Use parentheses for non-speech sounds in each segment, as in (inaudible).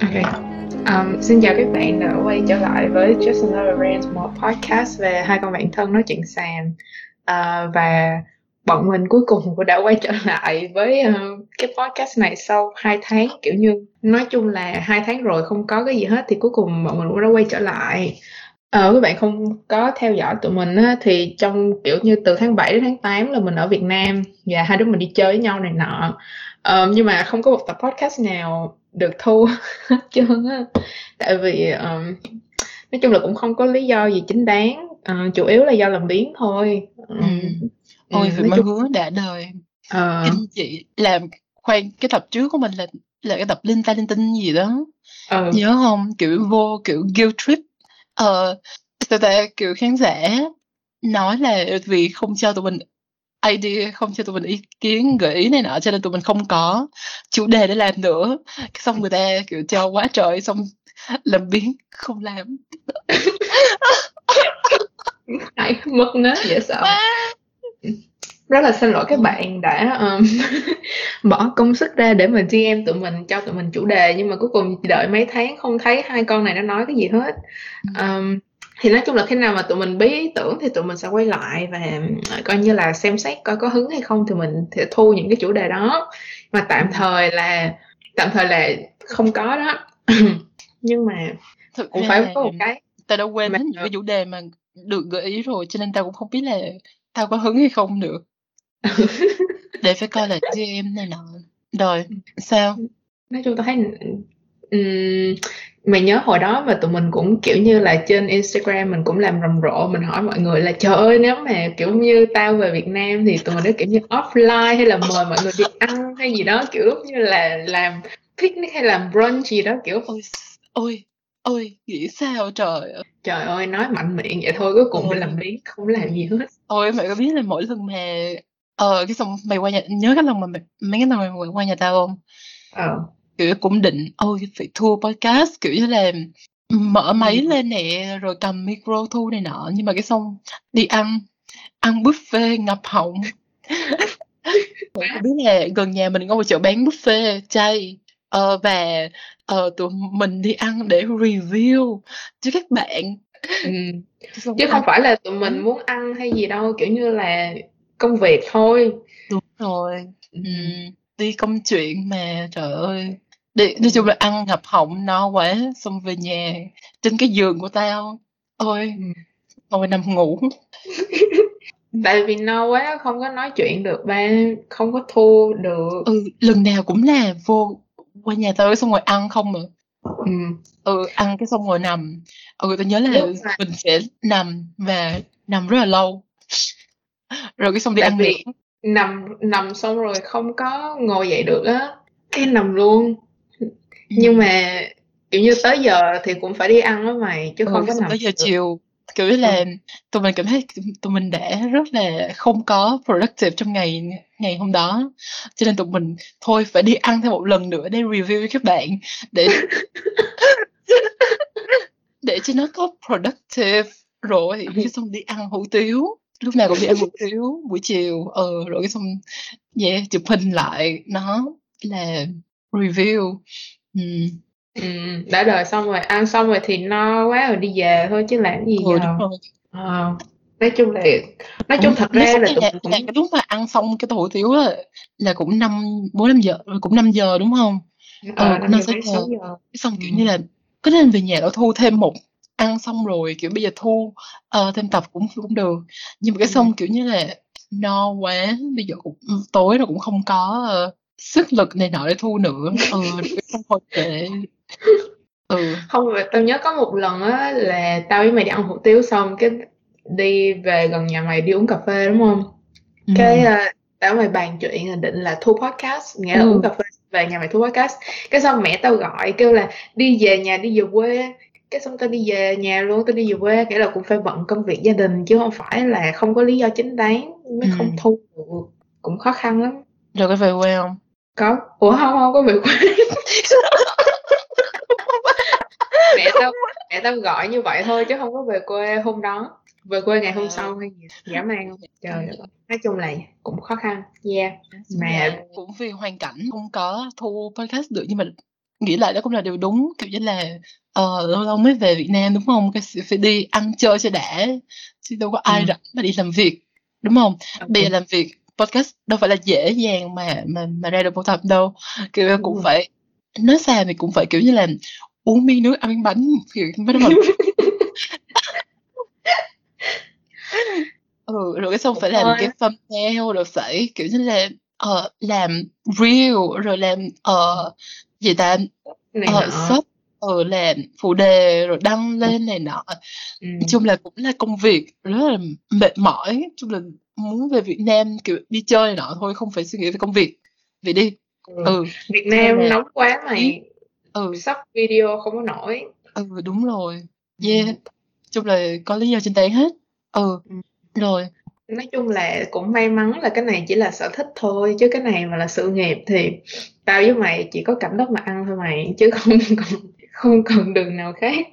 Ok. Um, xin chào các bạn đã quay trở lại với Just Another Rant, một podcast về hai con bạn thân nói chuyện sàn. Uh, à, và bọn mình cuối cùng cũng đã quay trở lại với uh, cái podcast này sau hai tháng kiểu như nói chung là hai tháng rồi không có cái gì hết thì cuối cùng bọn mình cũng đã quay trở lại. Ờ, các bạn không có theo dõi tụi mình á, thì trong kiểu như từ tháng 7 đến tháng 8 là mình ở Việt Nam và hai đứa mình đi chơi với nhau này nọ. Ờ, nhưng mà không có một tập podcast nào được thu (laughs) hết trơn á. Tại vì um, nói chung là cũng không có lý do gì chính đáng uh, chủ yếu là do làm biến thôi. Um, ừ. ôi vì mới chung... hứa đã đời. Uh... anh chị làm khoan cái tập trước của mình là là cái tập linh ta linh tinh gì đó. Uh. nhớ không? Kiểu vô kiểu guilt trip. Ờ uh, ta kiểu khán giả nói là vì không cho tụi mình idea không? Cho tụi mình ý kiến gợi ý này nọ cho nên tụi mình không có chủ đề để làm nữa. Xong người ta kiểu cho quá trời xong làm biến không làm. (laughs) Ai mất nết dễ sợ rất là xin lỗi các bạn đã um, (laughs) bỏ công sức ra để mà GM tụi mình cho tụi mình chủ đề nhưng mà cuối cùng đợi mấy tháng không thấy hai con này nó nói cái gì hết. Um, thì nói chung là khi nào mà tụi mình bí ý tưởng thì tụi mình sẽ quay lại và coi như là xem xét coi có hứng hay không thì mình sẽ thu những cái chủ đề đó. Mà tạm thời là tạm thời là không có đó. (clears throat) Nhưng mà Thực cũng phải có một cái tao đã quên hết những cái chủ đề mà được gợi ý rồi cho nên tao cũng không biết là tao có hứng hay không nữa. (laughs) Để phải coi là GM này nọ. Rồi sao? Nói chung tao thấy um, mày nhớ hồi đó mà tụi mình cũng kiểu như là trên Instagram mình cũng làm rầm rộ mình hỏi mọi người là trời ơi nếu mà kiểu như tao về Việt Nam thì tụi mình nó kiểu như offline hay là mời mọi người đi ăn hay gì đó kiểu như là làm picnic hay làm brunch gì đó kiểu ôi ôi ôi nghĩ sao trời ơi trời ơi nói mạnh miệng vậy thôi cuối cùng ôi. làm biến không làm gì hết. Ôi mày có biết là mỗi lần mà ờ cái xong mày qua nhà nhớ cái lần mà mày, mấy cái lần mày qua nhà tao không? Ờ kiểu cũng định ôi phải thu podcast. Kiểu như là mở máy ừ. lên nè rồi cầm micro thu này nọ. Nhưng mà cái xong đi ăn ăn buffet ngập họng. (laughs) Biết là gần nhà mình có một chỗ bán buffet chay. Ờ, và ờ, tụi mình đi ăn để review cho các bạn. Ừ. chứ không phải là tụi mình muốn ăn hay gì đâu kiểu như là công việc thôi. Đúng rồi. Ừ. đi công chuyện mà trời ơi đi nói chung là ăn ngập họng no quá xong về nhà trên cái giường của tao. Ôi ừ. ngồi nằm ngủ. (laughs) Tại vì no quá không có nói chuyện được ba không có thu được. Ừ lần nào cũng là vô qua nhà tao xong rồi ăn không mà ừ, ừ ăn cái xong rồi nằm. Ừ tao nhớ là mình sẽ nằm và nằm rất là lâu. Rồi cái xong đi tại ăn vì nằm nằm xong rồi không có ngồi dậy được á. Cái nằm luôn nhưng mà kiểu như tới giờ thì cũng phải đi ăn đó mày chứ ừ, không có nằm tới giờ chiều. Kiểu như là tụi mình cảm thấy tụi mình đã rất là không có productive trong ngày ngày hôm đó. Cho nên tụi mình thôi phải đi ăn thêm một lần nữa để review với các bạn để (laughs) để cho nó có productive. Rồi cái xong đi ăn hủ tiếu. Lúc nào cũng đi ăn hủ tiếu buổi chiều. Ờ rồi cái xong yeah chụp hình lại. Nó là review Ừm. Ừm, đã đời xong rồi, ăn xong rồi thì no quá rồi đi về thôi chứ làm gì Ừ, giờ. Ờ, nói chung là nói chung thật ra là là tụi là cũng là cái lúc mà ăn xong cái hủ tiếu á là cũng năm bốn năm giờ cũng năm giờ đúng không ờ, Ờ, cũng 5 giờ 6 mấy giờ. 6 giờ. Cái xong kiểu Ừm. như là có nên về nhà để thu thêm một ăn xong rồi kiểu bây giờ thu ờ, thêm tập cũng cũng được. Nhưng mà cái Ừm. xong kiểu như là no quá, bây giờ cũng tối rồi cũng không có ờ, sức lực này nọ để thu nữa. Ừ, cái xong thôi kệ. Ừ. Không, tao nhớ có một lần á là tao với mày đi ăn hủ tiếu xong cái đi về gần nhà mày đi uống cà phê đúng không? Cái Ừm. uh, tao với mày bàn chuyện là định là thu podcast, nghĩa là Ừ. uống cà phê về nhà mày thu podcast. Cái xong mẹ tao gọi kêu là đi về nhà đi về quê. Cái xong tao đi về nhà luôn, tao đi về quê, nghĩa là cũng phải bận công việc gia đình chứ không phải là không có lý do chính đáng mới không Ừm. thu được. Cũng khó khăn lắm. Rồi có về quê không? Có. Ủa không không có về quê. (laughs) mẹ tao mẹ tao gọi như vậy thôi chứ không có về quê hôm đó về quê ngày hôm À. sau hay gì dã man không trời Công ơi nhận. nói chung là cũng khó khăn yeah mà là cũng vì hoàn cảnh không có thu podcast được nhưng mà nghĩ lại đó cũng là điều đúng kiểu như là ờ lâu lâu mới về Việt Nam đúng không cái phải đi ăn chơi cho đã chứ đâu có ai ừ. rảnh mà đi làm việc đúng không bây giờ làm việc podcast đâu phải là dễ dàng mà mà mà ra được một tập đâu. Kiểu đúng cũng rồi. phải nói xa thì cũng phải kiểu như là uống miếng nước ăn miếng bánh kiểu bắt đầu (laughs) ừ rồi cái xong phải làm cái thumbnail rồi phải kiểu như là uh, làm real rồi làm uh, gì ta uh, shop ừ, làm phụ đề rồi đăng lên này nọ. Ừ. chung là cũng là công việc rất là mệt mỏi chung là muốn về Việt Nam kiểu đi chơi này nọ thôi không phải suy nghĩ về công việc. Vậy đi. Ừ, ừ. Việt Nam là... nóng quá mày. Ừ. Sắp video không có nổi. Ừ đúng rồi. Yeah. Ừ. chung là có lý do chính đáng hết. Ừ, ừ. rồi. Nói chung là cũng may mắn là cái này chỉ là sở thích thôi chứ cái này mà là sự nghiệp thì tao với mày chỉ có cảnh đất mà ăn thôi mày chứ không (laughs) còn không còn đường nào khác.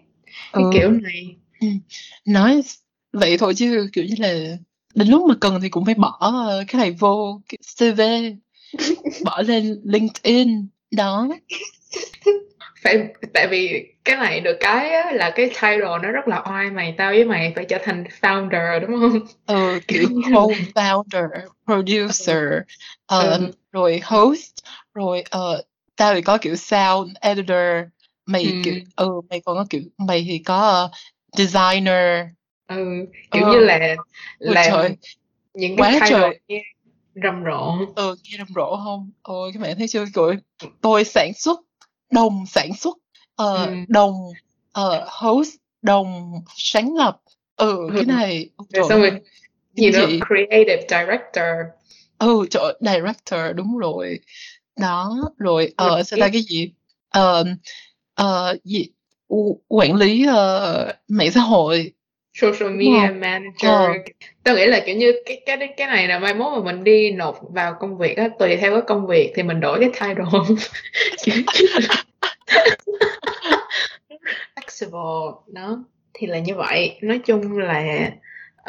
Cái ừ. kiểu này. Ừ. nói vậy thôi chứ kiểu như là đến lúc mà cần thì cũng phải bỏ cái này vô cái CV (laughs) bỏ lên LinkedIn đó phải tại vì cái này được cái á, là cái title nó rất là oai mày tao với mày phải trở thành founder đúng không ừ kiểu (laughs) co-founder producer uh, ừ. rồi host rồi uh, tao thì có kiểu sound editor mày ừ. kiểu ừ mày còn có kiểu mày thì có uh, designer ừ kiểu ừ. như là là trời. những cái Quá trời. rầm rộ. Ừ nghe rầm rộ không? Ôi các bạn thấy chưa? Kiểu tôi sản xuất đồng sản xuất. Uh, ừ. đồng uh, host đồng sáng lập. Ừ, ừ. cái này rồi xong rồi gì đó creative director. Ừ trời director đúng rồi. Đó rồi ở uh, sẽ là cái gì? Uh, uh, gì? Quản lý uh, mạng xã hội social media manager. Ờ. tôi nghĩ là kiểu như cái cái cái này là mai mốt mà mình đi nộp vào công việc á tùy theo cái công việc thì mình đổi cái title. (laughs) Flexible đó thì là như vậy. Nói chung là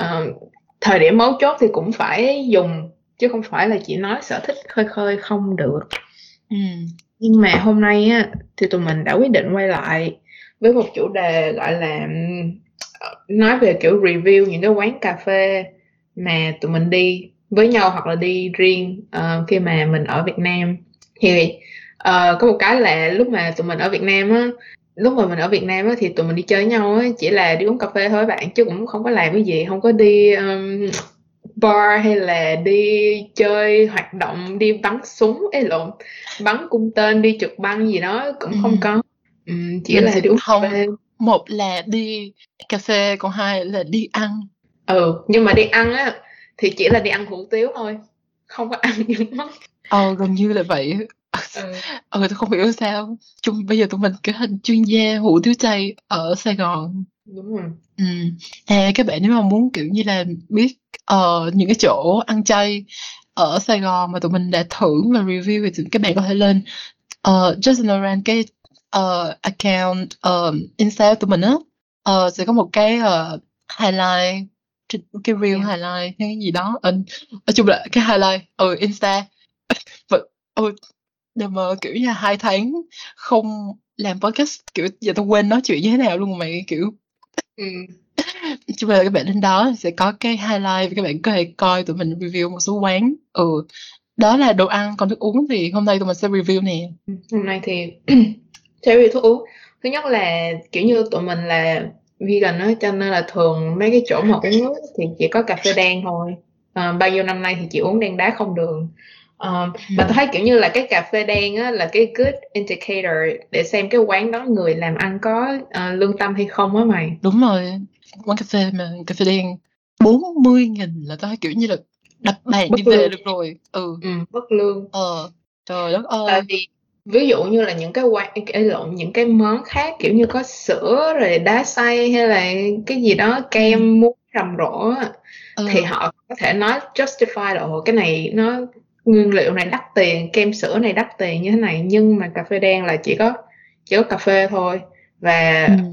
uh, thời điểm mấu chốt thì cũng phải dùng chứ không phải là chỉ nói sở thích khơi khơi không được. Ừ. nhưng mà hôm nay á thì tụi mình đã quyết định quay lại với một chủ đề gọi là nói về kiểu review những cái quán cà phê mà tụi mình đi với nhau hoặc là đi riêng uh, khi mà mình ở Việt Nam. Thì uh, có một cái là lúc mà tụi mình ở Việt Nam á lúc mà mình ở Việt Nam á thì tụi mình đi chơi nhau á chỉ là đi uống cà phê thôi bạn chứ cũng không có làm cái gì không có đi um, bar hay là đi chơi hoạt động đi bắn súng ấy lộn bắn cung tên đi trượt băng gì đó cũng không có. Um, chỉ mình là đi uống không cà phê một là đi cà phê còn hai là đi ăn. Ừ nhưng mà đi ăn á thì chỉ là đi ăn hủ tiếu thôi không có ăn những món ờ gần như là vậy. Ừ. ờ (laughs) tôi không hiểu sao. Chung bây giờ tụi mình cái hình chuyên gia hủ tiếu chay ở sài gòn. Đúng rồi. Ừ. à các bạn nếu mà muốn kiểu như là biết uh, những cái chỗ ăn chay ở Sài Gòn mà tụi mình đã thử và review thì các bạn có thể lên uh, Justin Laurent cái uh, account uh, Insta tụi mình á uh, sẽ có một cái uh, highlight cái reel yeah. highlight hay cái gì đó ở, ở chung là cái highlight ở Insta (laughs) và ừ, mà kiểu như hai tháng không làm podcast kiểu giờ tôi quên nói chuyện như thế nào luôn mà mày kiểu ừ. chung là các bạn lên đó sẽ có cái highlight các bạn có thể coi tụi mình review một số quán ừ đó là đồ ăn còn thức uống thì hôm nay tụi mình sẽ review nè ừ, hôm nay thì theo thuốc uống thứ nhất là kiểu như tụi mình là vegan á cho nên là thường mấy cái chỗ mà uống nước thì chỉ có cà phê đen thôi. À, bao nhiêu năm nay thì chỉ uống đen đá không đường. Um, mà tôi thấy kiểu như là cái cà phê đen á là cái good indicator để xem cái quán đó người làm ăn có uh, lương tâm hay không á mày. Đúng rồi quán cà phê mà cà phê đen. 40 nghìn là tôi thấy kiểu như là đập bàn đi lương. về được rồi. Ừ. ừ bất lương. Ờ trời đất ơi. tại vì ví dụ như là những cái quán cái lộn những cái món khác kiểu như có sữa rồi đá xay hay là cái gì đó kem ừ. muối rầm rộ ừ. thì họ có thể nói justify là cái này nó nguyên liệu này đắt tiền kem sữa này đắt tiền như thế này nhưng mà cà phê đen là chỉ có chỉ có cà phê thôi và ừ.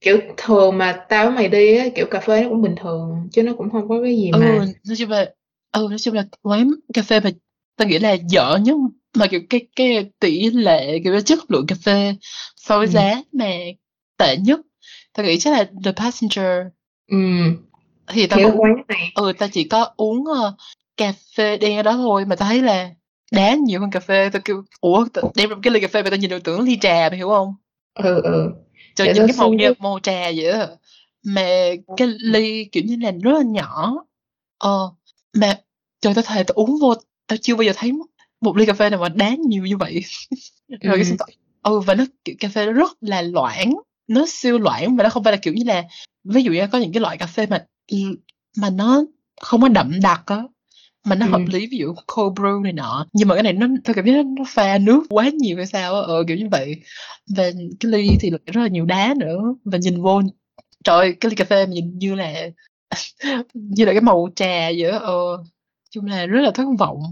kiểu thường mà tao với mày đi á, kiểu cà phê nó cũng bình thường chứ nó cũng không có cái gì ừ, mà nói chung là ừ nói chung là quán cà phê mà tao nghĩ là dở nhất mà kiểu cái cái tỷ lệ kiểu chất lượng cà phê so với ừ. giá mà tệ nhất tao nghĩ chắc là The Passenger. Ừ. thì tao cũng quán này. ừ tao chỉ có uống uh, cà phê đen ở đó thôi mà tao thấy là đá nhiều hơn cà phê. Tao kêu ủa đem cái ly cà phê mà tao nhìn được tưởng ly trà mày hiểu không? Ừ ừ. Cho những cái màu như màu trà vậy đó mà cái ly kiểu như là rất là nhỏ. Ờ mà trời tao thề tao uống vô tao chưa bao giờ thấy một ly cà phê nào mà đá nhiều như vậy. Rồi ừ. cái ừ và nó kiểu cà phê nó rất là loãng nó siêu loãng và nó không phải là kiểu như là ví dụ như có những cái loại cà phê mà mà nó không có đậm đặc á mà nó ừ. hợp lý ví dụ cold brew này nọ. Nhưng mà cái này nó tôi cảm giác nó pha nước quá nhiều hay sao á ờ kiểu như vậy. Và cái ly thì rất là nhiều đá nữa. Và nhìn vô trời cái ly cà phê nhìn như là (laughs) như là cái màu trà vậy đó ờ chung là rất là thất vọng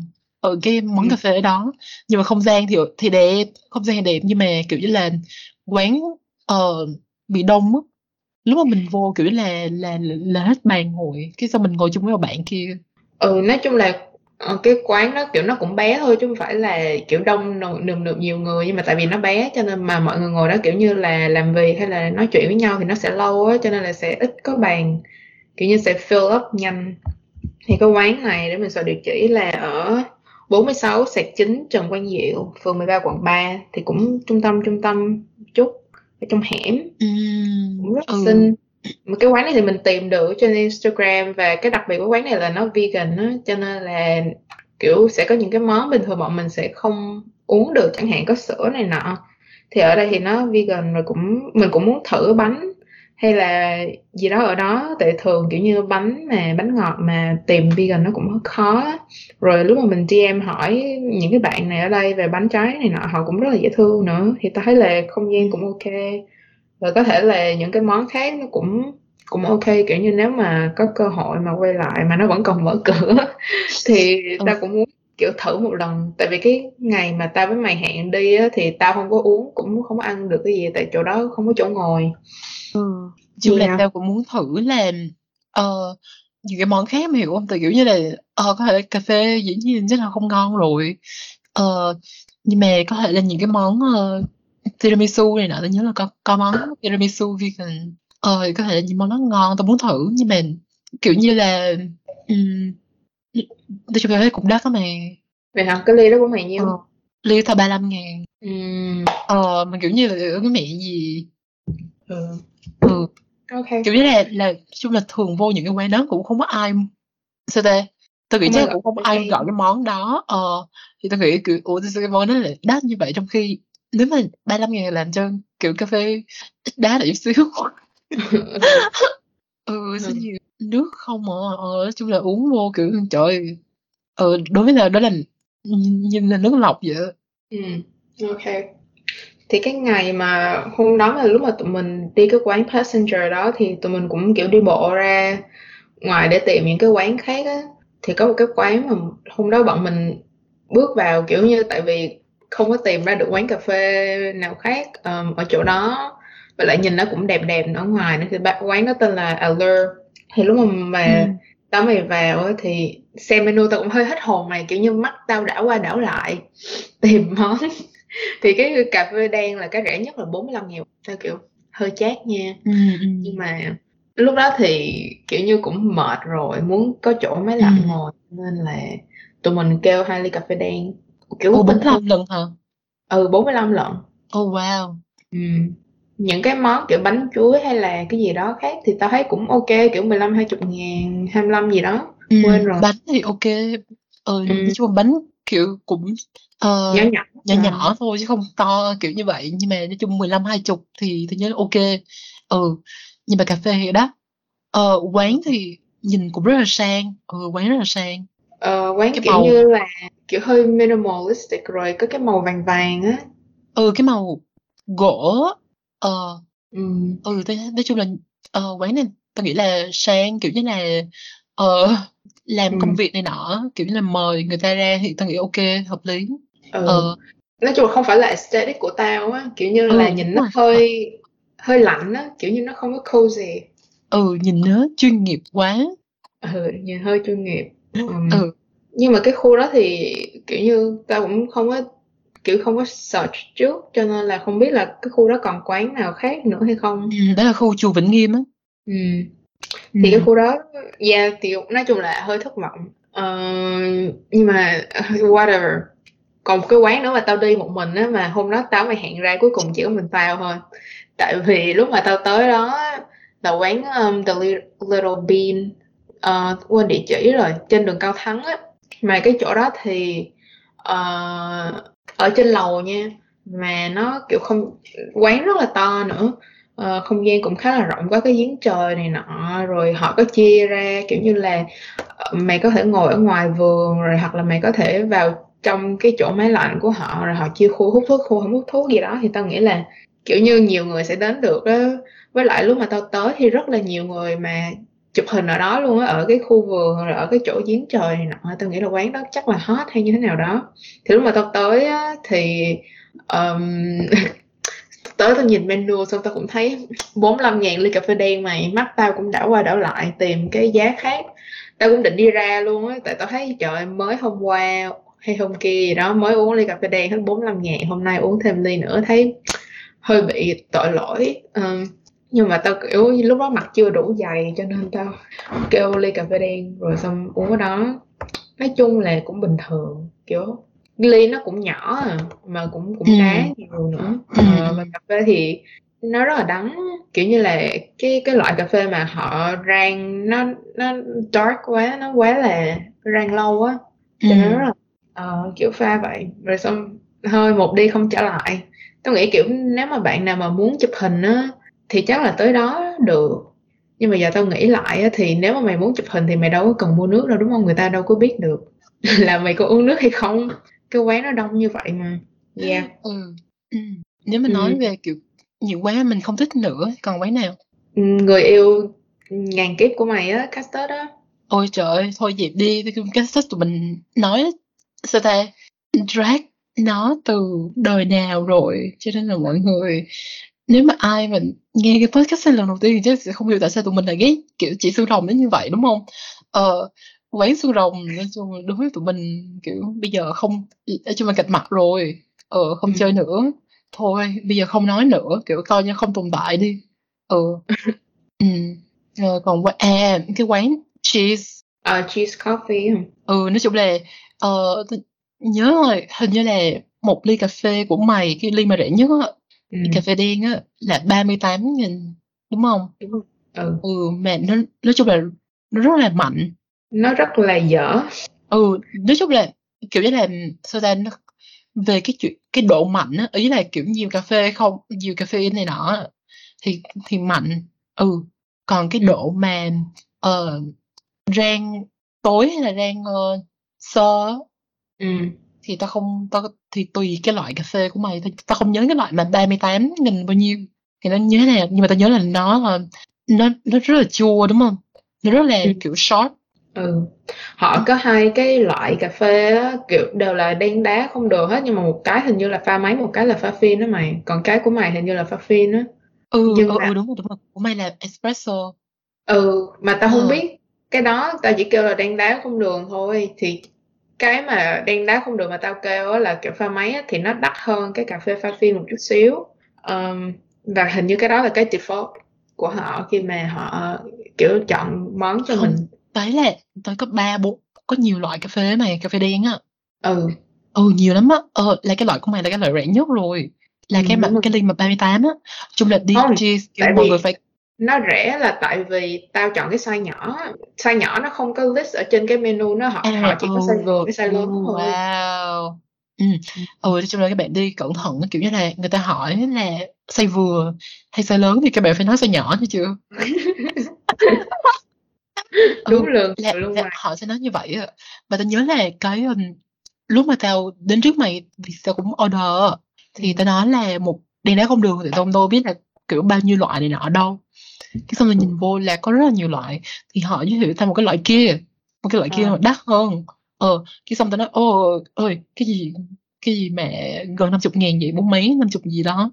ở cái món ừ. cà phê đó. Nhưng mà không gian thì thì đẹp không gian thì đẹp nhưng mà kiểu như là quán ờ bị đông á. Lúc mà mình vô kiểu là là là hết bàn ngồi cái xong mình ngồi chung với bạn kia. Ừ nói chung là ờ, cái quán đó kiểu nó cũng bé thôi chứ không phải là kiểu đông nườm nượp nhiều người. Nhưng mà tại vì nó bé cho nên mà mọi người ngồi đó kiểu như là làm việc hay là nói chuyện với nhau thì nó sẽ lâu á cho nên là sẽ ít có bàn. Kiểu như sẽ fill up nhanh. Thì cái quán này để mình sợ địa chỉ là ở 46 sạc 9 Trần Quang Diệu phường 13 quận 3 thì cũng trung tâm trung tâm chút ở trong hẻm. Cũng rất ừ. xinh. Mà cái quán này thì mình tìm được trên Instagram và cái đặc biệt của quán này là nó vegan á cho nên là kiểu sẽ có những cái món bình thường bọn mình sẽ không uống được chẳng hạn có sữa này nọ. Thì ở đây thì nó vegan rồi cũng mình cũng muốn thử bánh hay là gì đó ở đó tại thường kiểu như bánh mà bánh ngọt mà tìm vegan nó cũng khó rồi lúc mà mình DM hỏi những cái bạn này ở đây về bánh trái này nọ họ cũng rất là dễ thương nữa. Thì ta thấy là không gian cũng ok. Và có thể là những cái món khác nó cũng cũng ok kiểu như nếu mà có cơ hội mà quay lại mà nó vẫn còn mở (laughs) cửa thì ừ. ta cũng muốn kiểu thử một lần. Tại vì cái ngày mà tao với mày hẹn đi á, thì tao không có uống cũng không có ăn được cái gì tại chỗ đó không có chỗ ngồi ừ chung là tao cũng muốn thử làm uh, những cái món khác mà hiểu không? Tại kiểu như là ờ có thể là cà phê dĩ nhiên chắc là không ngon rồi. Ờ nhưng mà có thể là những cái món uh, tiramisu này nọ tao nhớ là có có món tiramisu vegan. Ờ thì có thể là những món đó ngon tao muốn thử nhưng mà kiểu như là um, chung là thấy cũng đắt đó mà. Vậy hả? Cái ly đó của mày nhiêu? Ờ, ly tao 35 ngàn. Ừm. Ờ mà kiểu như là cái mẹ gì. Ừ. Ừ. Okay. kiểu như là là chung là thường vô những cái quán đó cũng không có ai sao ta? Tôi nghĩ chắc cũng không ai gọi cái món đó. Ờ thì tôi nghĩ kiểu ủa cái món đó lại đắt như vậy trong khi nếu mà 35 ngàn làm cho kiểu cà phê ít đá lại chút xíu. (laughs) Ừ sao nhiều nước không mà ờ nói chung là uống vô kiểu trời ờ đối với là đó là nhìn là nước lọc vậy ừ. Ok thì cái ngày mà hôm đó là lúc mà tụi mình đi cái quán Passenger đó thì tụi mình cũng kiểu đi bộ ra ngoài để tìm những cái quán khác á. Thì có một cái quán mà hôm đó bọn mình bước vào kiểu như tại vì không có tìm ra được quán cà phê nào khác um, ở chỗ đó. Và lại nhìn nó cũng đẹp đẹp ở ngoài nữa thì quán đó tên là Allure. Thì lúc mà mà ừ. tao mày vào thì xem menu tao cũng hơi hết hồn này kiểu như mắt tao đảo qua đảo lại (laughs) tìm món thì cái cà phê đen là cái rẻ nhất là 45 ngàn theo kiểu hơi chát nha ừ, ừ. nhưng mà lúc đó thì kiểu như cũng mệt rồi muốn có chỗ máy lạnh ừ. ngồi nên là tụi mình kêu hai ly cà phê đen kiểu Ồ, 45 lần hả? Ừ 45 lần Oh wow ừ. Những cái món kiểu bánh chuối hay là cái gì đó khác thì tao thấy cũng ok kiểu 15 20 ngàn 25 gì đó ừ, quên rồi bánh thì ok ừ, ừ. nói chung bánh kiểu cũng uh, nhỏ nhỏ. nhỏ nhỏ thôi chứ không to kiểu như vậy. Nhưng mà nói chung 15 20 thì tôi nhớ ok. Ừ nhưng mà cà phê thì đó ờ, quán thì nhìn cũng rất là sang. Ừ, quán rất là sang. Ờ, quán cái kiểu màu... như là kiểu hơi minimalistic rồi có cái màu vàng vàng á. Ừ cái màu gỗ ờ. Ừ, ừ tôi, nói chung là uh, quán này tôi nghĩ là sang kiểu như là ờ làm ừ. công việc này nọ kiểu như là mời người ta ra thì tao nghĩ ok hợp lý ừ. ờ. nói chung là không phải là aesthetic của tao á kiểu như ừ, là nhìn nó rồi. hơi hơi lạnh á kiểu như nó không có cozy ừ nhìn nó chuyên nghiệp quá ừ nhìn hơi chuyên nghiệp um, ừ nhưng mà cái khu đó thì kiểu như tao cũng không có kiểu không có search trước cho nên là không biết là cái khu đó còn quán nào khác nữa hay không ừ, đó là khu chùa Vĩnh Nghiêm á ừ. Thì ừ. cái khu đó yeah thì nói chung là hơi thất vọng. Uh, nhưng mà whatever. Còn một cái quán nữa mà tao đi một mình á mà hôm đó tao mày hẹn ra cuối cùng chỉ có mình tao thôi. Tại vì lúc mà tao tới đó là quán um, The Little Bean uh, quên địa chỉ rồi trên đường Cao Thắng á. Mà cái chỗ đó thì uh, ở trên lầu nha. Mà nó kiểu không quán rất là to nữa uh, không gian cũng khá là rộng có cái giếng trời này nọ rồi họ có chia ra kiểu như là ờ, mày có thể ngồi ở ngoài vườn rồi hoặc là mày có thể vào trong cái chỗ máy lạnh của họ rồi họ chia khu hút thuốc khu không hút thuốc gì đó thì tao nghĩ là kiểu như nhiều người sẽ đến được á. Với lại lúc mà tao tới thì rất là nhiều người mà chụp hình ở đó luôn á ở cái khu vườn rồi ở cái chỗ giếng trời này nọ tao nghĩ là quán đó chắc là hot hay như thế nào đó. Thì lúc mà tao tới á, thì um, (laughs) tới tao nhìn menu xong tao cũng thấy 45 ngàn ly cà phê đen mày mắt tao cũng đảo qua đảo lại tìm cái giá khác. Tao cũng định đi ra luôn á tại tao thấy trời mới hôm qua hay hôm kia gì đó mới uống ly cà phê đen hết 45 ngàn hôm nay uống thêm ly nữa thấy hơi bị tội lỗi. Um, nhưng mà tao kiểu lúc đó mặt chưa đủ dày cho nên tao kêu ly cà phê đen rồi xong uống ở đó. Nói chung là cũng bình thường kiểu ly nó cũng nhỏ à, mà cũng cũng đá ừ. nhiều nữa. À, mà cà phê thì nó rất là đắng kiểu như là cái cái loại cà phê mà họ rang nó nó dark quá nó quá là rang lâu á. Cho ừ. nó rất là uh, kiểu pha vậy. Rồi xong thôi một đi không trở lại. Tôi nghĩ kiểu nếu mà bạn nào mà muốn chụp hình á thì chắc là tới đó được. Nhưng mà giờ tao nghĩ lại á, thì nếu mà mày muốn chụp hình thì mày đâu có cần mua nước đâu đúng không? Người ta đâu có biết được (laughs) là mày có uống nước hay không cái quán nó đông như vậy mà. Yeah. Ừ. ừ. nếu mà ừ. nói về kiểu nhiều quán mình không thích nữa còn quán nào? Ừ, người yêu ngàn kiếp của mày á castet á ôi trời ơi thôi dẹp đi. Cái castet tụi mình nói sao ta? Drag nó từ đời nào rồi? Cho nên là mọi người nếu mà ai mà nghe cái podcast này lần đầu tiên thì chắc sẽ không hiểu tại sao tụi mình lại ghét kiểu chị xương rồng đến như vậy đúng không? Ờ quán xương rồng nói chung đối với tụi mình kiểu bây giờ không ở chung là gạch mặt rồi ờ không ừ. chơi nữa. Thôi bây giờ không nói nữa kiểu coi như không tồn tại đi. (laughs) Ừ ừ. Rồi còn à cái quán cheese. Uh, cheese coffee ừ nói chung là ờ uh, nhớ rồi hình như là một ly cà phê của mày cái ly mà rẻ nhất á ừ. cà phê đen á là 38 nghìn đúng không? Đúng ừ. Ừ mà nó nói chung là nó rất là mạnh nó rất là dở ừ nói chung là kiểu như là sao ta nó về cái chuyện cái độ mạnh á ý là kiểu nhiều cà phê không nhiều cà phê này nọ thì thì mạnh ừ còn cái độ mà uh, rang tối hay là rang uh, sơ ừ. thì tao không tao thì tùy cái loại cà phê của mày tao, tao không nhớ cái loại mà 38 nghìn bao nhiêu thì nó nhớ này nhưng mà tao nhớ là nó là nó nó rất là chua đúng không nó rất là ừ. kiểu short ừ. Họ có hai cái loại cà phê á, kiểu đều là đen đá không được hết nhưng mà một cái hình như là pha máy một cái là pha phin đó mày. Còn cái của mày hình như là pha phin á. Ừ, nhưng ừ, mà... ừ đúng rồi đúng rồi. Của mày là espresso. Ừ mà tao ừ. không biết. Cái đó tao chỉ kêu là đen đá không đường thôi. Thì cái mà đen đá không đường mà tao kêu là kiểu pha máy á, thì nó đắt hơn cái cà phê pha phin một chút xíu. Um, và hình như cái đó là cái default của họ khi mà họ kiểu chọn món cho không, mình đấy là tới có ba bốn có nhiều loại cà phê này cà phê đen á. Ừ. Ừ nhiều lắm á. Ờ là cái loại của mày là cái loại rẻ nhất rồi. Là ừ, cái mà cái ly mà 38 á. Chung là đi kiểu mọi người phải nó rẻ là tại vì tao chọn cái size nhỏ. Size nhỏ nó không có list ở trên cái menu nó họ à, họ chỉ oh, có size vừa cái size lớn oh, thôi. wow. Ừ. Ừ. Chung là các bạn đi cẩn thận kiểu như là người ta hỏi là size vừa hay size lớn thì các bạn phải nói size nhỏ chứ. chưa (laughs) (laughs) đúng ừ, lường là, luôn là họ sẽ nói như vậy á. Và tao nhớ là cái um, lúc mà tao đến trước mày thì tao cũng order thì ừ. tao nói là một đèn đá không đường thì tao đâu biết là kiểu bao nhiêu loại này nọ đâu. Cái xong rồi nhìn vô là có rất là nhiều loại. Thì họ giới thiệu tao một cái loại kia một cái loại kia à. mà đắt hơn. Ờ cái xong tao nói ô ơi cái gì cái gì mà gần 50 ngàn vậy? Bốn mấy 50 gì đó.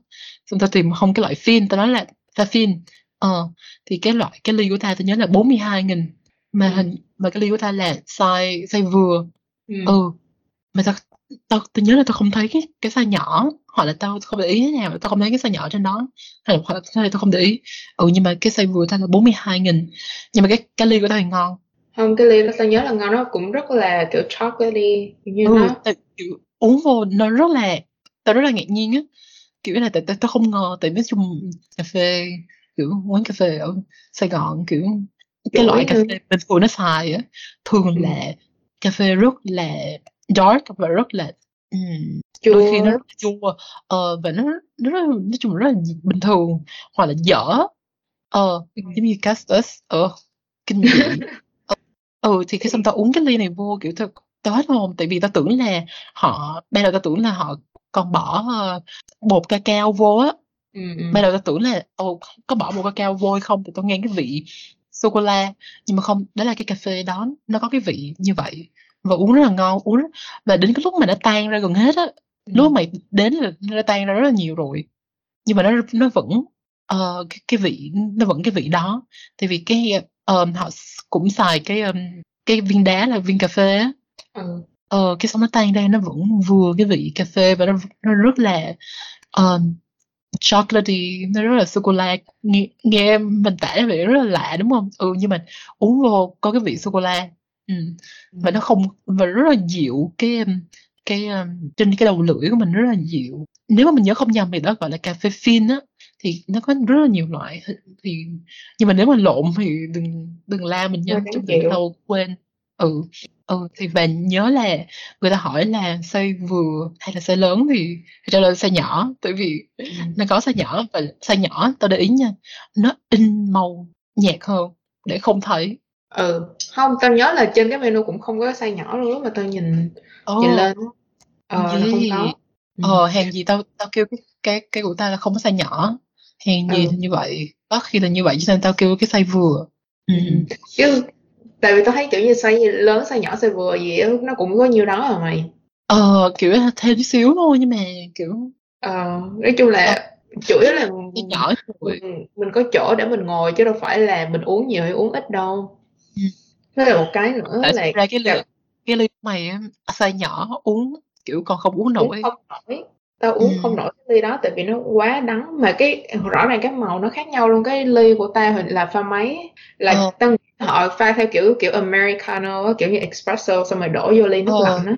Xong tao tìm không cái loại phin tao nói là pha phin ờ thì cái loại cái ly của ta tôi nhớ là 42 nghìn. Mà ừ. hình mà cái ly của ta là size size vừa. Ừ. ừ. Mà tao tao tao nhớ là tao không thấy cái cái size nhỏ. Hoặc là tao không để ý thế nào tao không thấy cái size nhỏ trên đó. Hay là hoặc là tao không để ý. Ừ nhưng mà cái size vừa tao là 42 nghìn. Nhưng mà cái cái ly của tao thì ngon. Không cái ly đó tao nhớ là ngon. Nó cũng rất là kiểu chocolate như ừ, nó. kiểu, uống vô nó rất là tao rất là ngạc nhiên á. Kiểu là tại tao không ngờ tại nói chung cà phê kiểu quán cà phê ở Sài Gòn kiểu cái loại cà phê bình thường nó xài á thường ừ. là cà phê rất là dark và rất là um, chua. đôi khi nó rất là chua ờ, và nó nó rất, nói chung rất là bình thường hoặc là dở ờ ừ. giống như Castus ờ kinh dị ờ, ừ thì khi xong tao uống cái ly này vô kiểu tao tao hết hồn tại vì tao tưởng là họ ban đầu tao tưởng là họ còn bỏ uh, bột cacao vô á ừ, ừ. ban đầu tao tưởng là ồ có bỏ bột cacao vô hay không thì tao nghe cái vị sô cô la nhưng mà không đó là cái cà phê đó nó có cái vị như vậy và uống rất là ngon uống và đến cái lúc mà nó tan ra gần hết á ừ. lúc mày đến là nó tan ra rất là nhiều rồi nhưng mà nó nó vẫn uh, cái, cái vị nó vẫn cái vị đó tại vì cái um, họ cũng xài cái um, cái viên đá là viên cà phê á ừ. ờ, cái xong nó tan ra nó vẫn vừa cái vị cà phê và nó nó rất là um, chocolatey nó rất là sô cô la. Nghe, nghe mình tả vị rất là lạ đúng không? Ừ nhưng mà uống vô có cái vị sô cô la. Ừ. và nó không và rất là dịu cái cái trên cái đầu lưỡi của mình rất là dịu. Nếu mà mình nhớ không nhầm thì đó gọi là cà phê phin á thì nó có rất là nhiều loại. Thì nhưng mà nếu mà lộn thì đừng đừng la mình nha chút đừng đâu quên. Ừ ừ thì và nhớ là người ta hỏi là size vừa hay là size lớn thì trả lời size nhỏ tại vì ừ. nó có size nhỏ và size nhỏ tao để ý nha nó in màu nhạt hơn để không thấy ừ không tao nhớ là trên cái menu cũng không có size nhỏ luôn lúc mà tao nhìn nhìn lên ờ gì? không có ờ hàng gì tao tao kêu cái cái cái của tao là không có size nhỏ hàng gì ừ. như vậy có khi là như vậy cho nên tao kêu cái size vừa ừ. chứ tại vì tao thấy kiểu như size lớn size nhỏ size vừa gì đó, nó cũng có nhiêu đó à mày. Ờ kiểu thêm chút xíu thôi nhưng mà kiểu ờ nói chung là ờ, chủ yếu là nhỏ mình, mình có chỗ để mình ngồi chứ đâu phải là mình uống nhiều hay uống ít đâu. Ừ. thế là một cái nữa Tại là ra cái ly cái ly mày size nhỏ uống kiểu còn không uống nổi. Không nổi. Tao uống ừ. không nổi cái ly đó tại vì nó quá đắng. Mà cái rõ ràng cái màu nó khác nhau luôn. Cái ly của tao là pha máy là ờ. tao họ pha theo kiểu kiểu americano kiểu như espresso xong rồi đổ vô ly nước ờ. lạnh á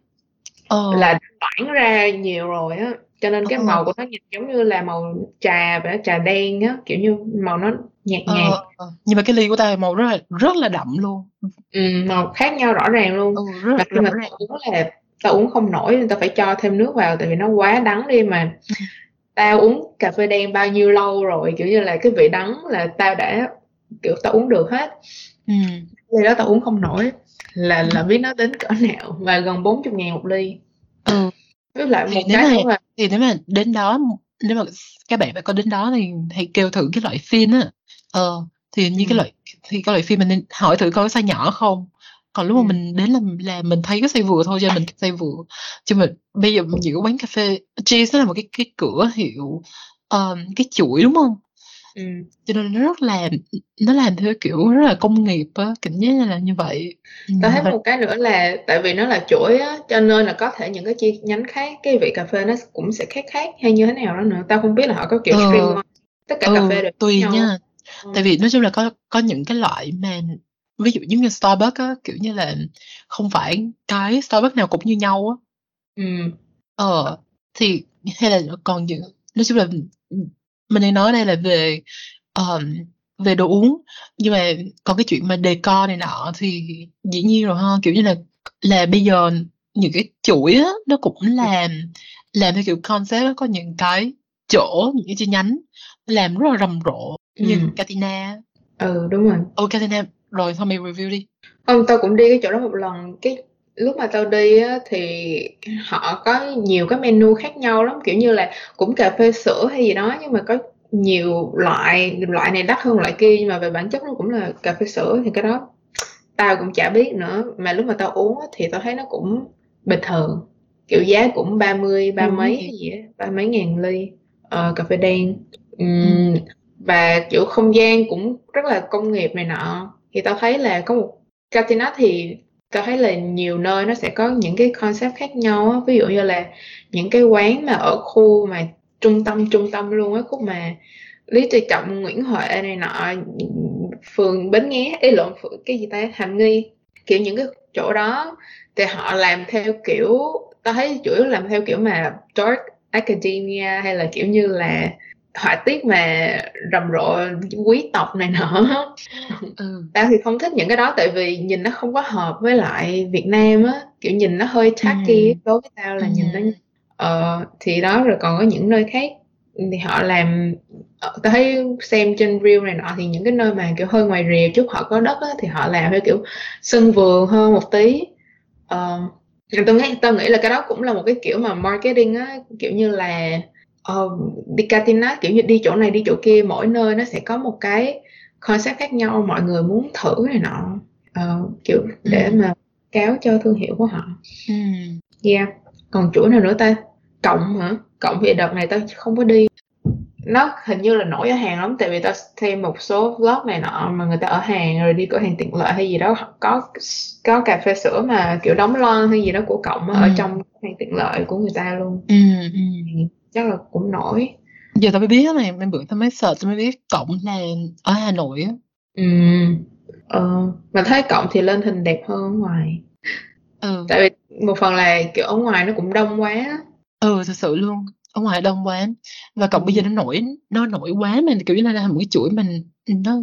ờ. là toản ra nhiều rồi á cho nên cái ờ. màu của nó nhìn giống như là màu trà và trà đen á kiểu như màu nó nhạt ờ. nhạt ờ. nhưng mà cái ly của tao màu rất là rất là đậm luôn ừ, màu khác nhau rõ ràng luôn ừ, rất, mà khi mà uống là tao uống không nổi nên tao phải cho thêm nước vào tại vì nó quá đắng đi mà tao uống cà phê đen bao nhiêu lâu rồi kiểu như là cái vị đắng là tao đã kiểu tao uống được hết ừ. ly đó tao uống không nổi. Là là biết nó đến cỡ nào. Và gần 40 ngàn một ly. Ừ. với lại thì một nếu cái mà, là... thì nếu mà đến đó nếu mà các bạn phải có đến đó thì hãy kêu thử cái loại phin á. Ờ thì như ừ. cái loại thì cái loại phin mình nên hỏi thử coi có size nhỏ không. Còn lúc mà mình đến là là mình thấy cái xây vừa thôi cho mình xây vừa. Chứ mà bây giờ những quán cà phê cheese nó là một cái cái cửa hiệu um, cái chuỗi đúng không ừ. cho nên nó rất là nó làm theo kiểu rất là công nghiệp á kiểu như là như vậy tao thấy một cái nữa là tại vì nó là chuỗi á cho nên là có thể những cái chi nhánh khác cái vị cà phê nó cũng sẽ khác khác hay như thế nào đó nữa tao không biết là họ có kiểu ừ. stream tất cả ừ, cà phê đều tùy nha ừ. tại vì nói chung là có có những cái loại mà ví dụ giống như Starbucks á kiểu như là không phải cái Starbucks nào cũng như nhau á ừ. ờ thì hay là còn những nói chung là mình đang nói đây là về um, về đồ uống. Nhưng mà còn cái chuyện mà đề co này nọ thì dĩ nhiên rồi ha. Kiểu như là là bây giờ những cái chuỗi á nó cũng làm làm theo kiểu concept đó, có những cái chỗ những cái chi nhánh làm rất là rầm rộ như ừ. Katina ừ đúng rồi. Ừ Katina rồi thôi mày review đi. Không tao cũng đi cái chỗ đó một lần. Cái lúc mà tao đi á, thì họ có nhiều cái menu khác nhau lắm kiểu như là cũng cà phê sữa hay gì đó nhưng mà có nhiều loại loại này đắt hơn loại kia nhưng mà về bản chất nó cũng là cà phê sữa thì cái đó tao cũng chả biết nữa. Mà lúc mà tao uống á, thì tao thấy nó cũng bình thường kiểu giá cũng ba mươi ba mấy hay gì á ba mấy ngàn ly uh, cà phê đen. Um, và kiểu không gian cũng rất là công nghiệp này nọ. Thì tao thấy là có một Katina thì tôi thấy là nhiều nơi nó sẽ có những cái concept khác nhau á. Ví dụ như là những cái quán mà ở khu mà trung tâm trung tâm luôn á, khúc mà Lý Tự Trọng, Nguyễn Huệ này nọ, phường Bến Nghé, ý lộn cái gì ta, Hàm Nghi, kiểu những cái chỗ đó. Thì họ làm theo kiểu tôi thấy chủ yếu làm theo kiểu mà dark academia hay là kiểu như là họa tiết mà rầm rộ quý tộc này nọ ừ. tao thì không thích những cái đó tại vì nhìn nó không có hợp với lại Việt Nam á kiểu nhìn nó hơi tacky ừ. đối với tao là ừ. nhìn nó ờ, thì đó rồi còn có những nơi khác thì họ làm ờ, tao thấy xem trên reel này nọ thì những cái nơi mà kiểu hơi ngoài rìa chút họ có đất á, thì họ làm theo kiểu sân vườn hơn một tí uh, tôi nghĩ tôi nghĩ là cái đó cũng là một cái kiểu mà marketing á kiểu như là uh, đi Catinat kiểu như đi chỗ này đi chỗ kia mỗi nơi nó sẽ có một cái concept khác nhau mọi người muốn thử này nọ uh, kiểu để ừ. mà kéo cho thương hiệu của họ ừ. yeah còn chuỗi nào nữa ta cộng hả cộng thì đợt này tao không có đi nó hình như là nổi ở hàng lắm tại vì tao xem một số vlog này nọ mà người ta ở hàng rồi đi cửa hàng tiện lợi hay gì đó có có cà phê sữa mà kiểu đóng lon hay gì đó của cộng ừ. ở trong hàng tiện lợi của người ta luôn ừ, ừ. Chắc là cũng nổi. Giờ tao mới biết này mấy bữa tao mới sợ tao mới biết cộng là ở hà nội á. Ừ ờ mà thấy cộng thì lên hình đẹp hơn ở ngoài. Ừ. Tại vì một phần là kiểu ở ngoài nó cũng đông quá. Ừ thật sự luôn ở ngoài đông quá. Và cộng bây giờ nó nổi nó nổi quá mà kiểu như là một cái chuỗi mình nó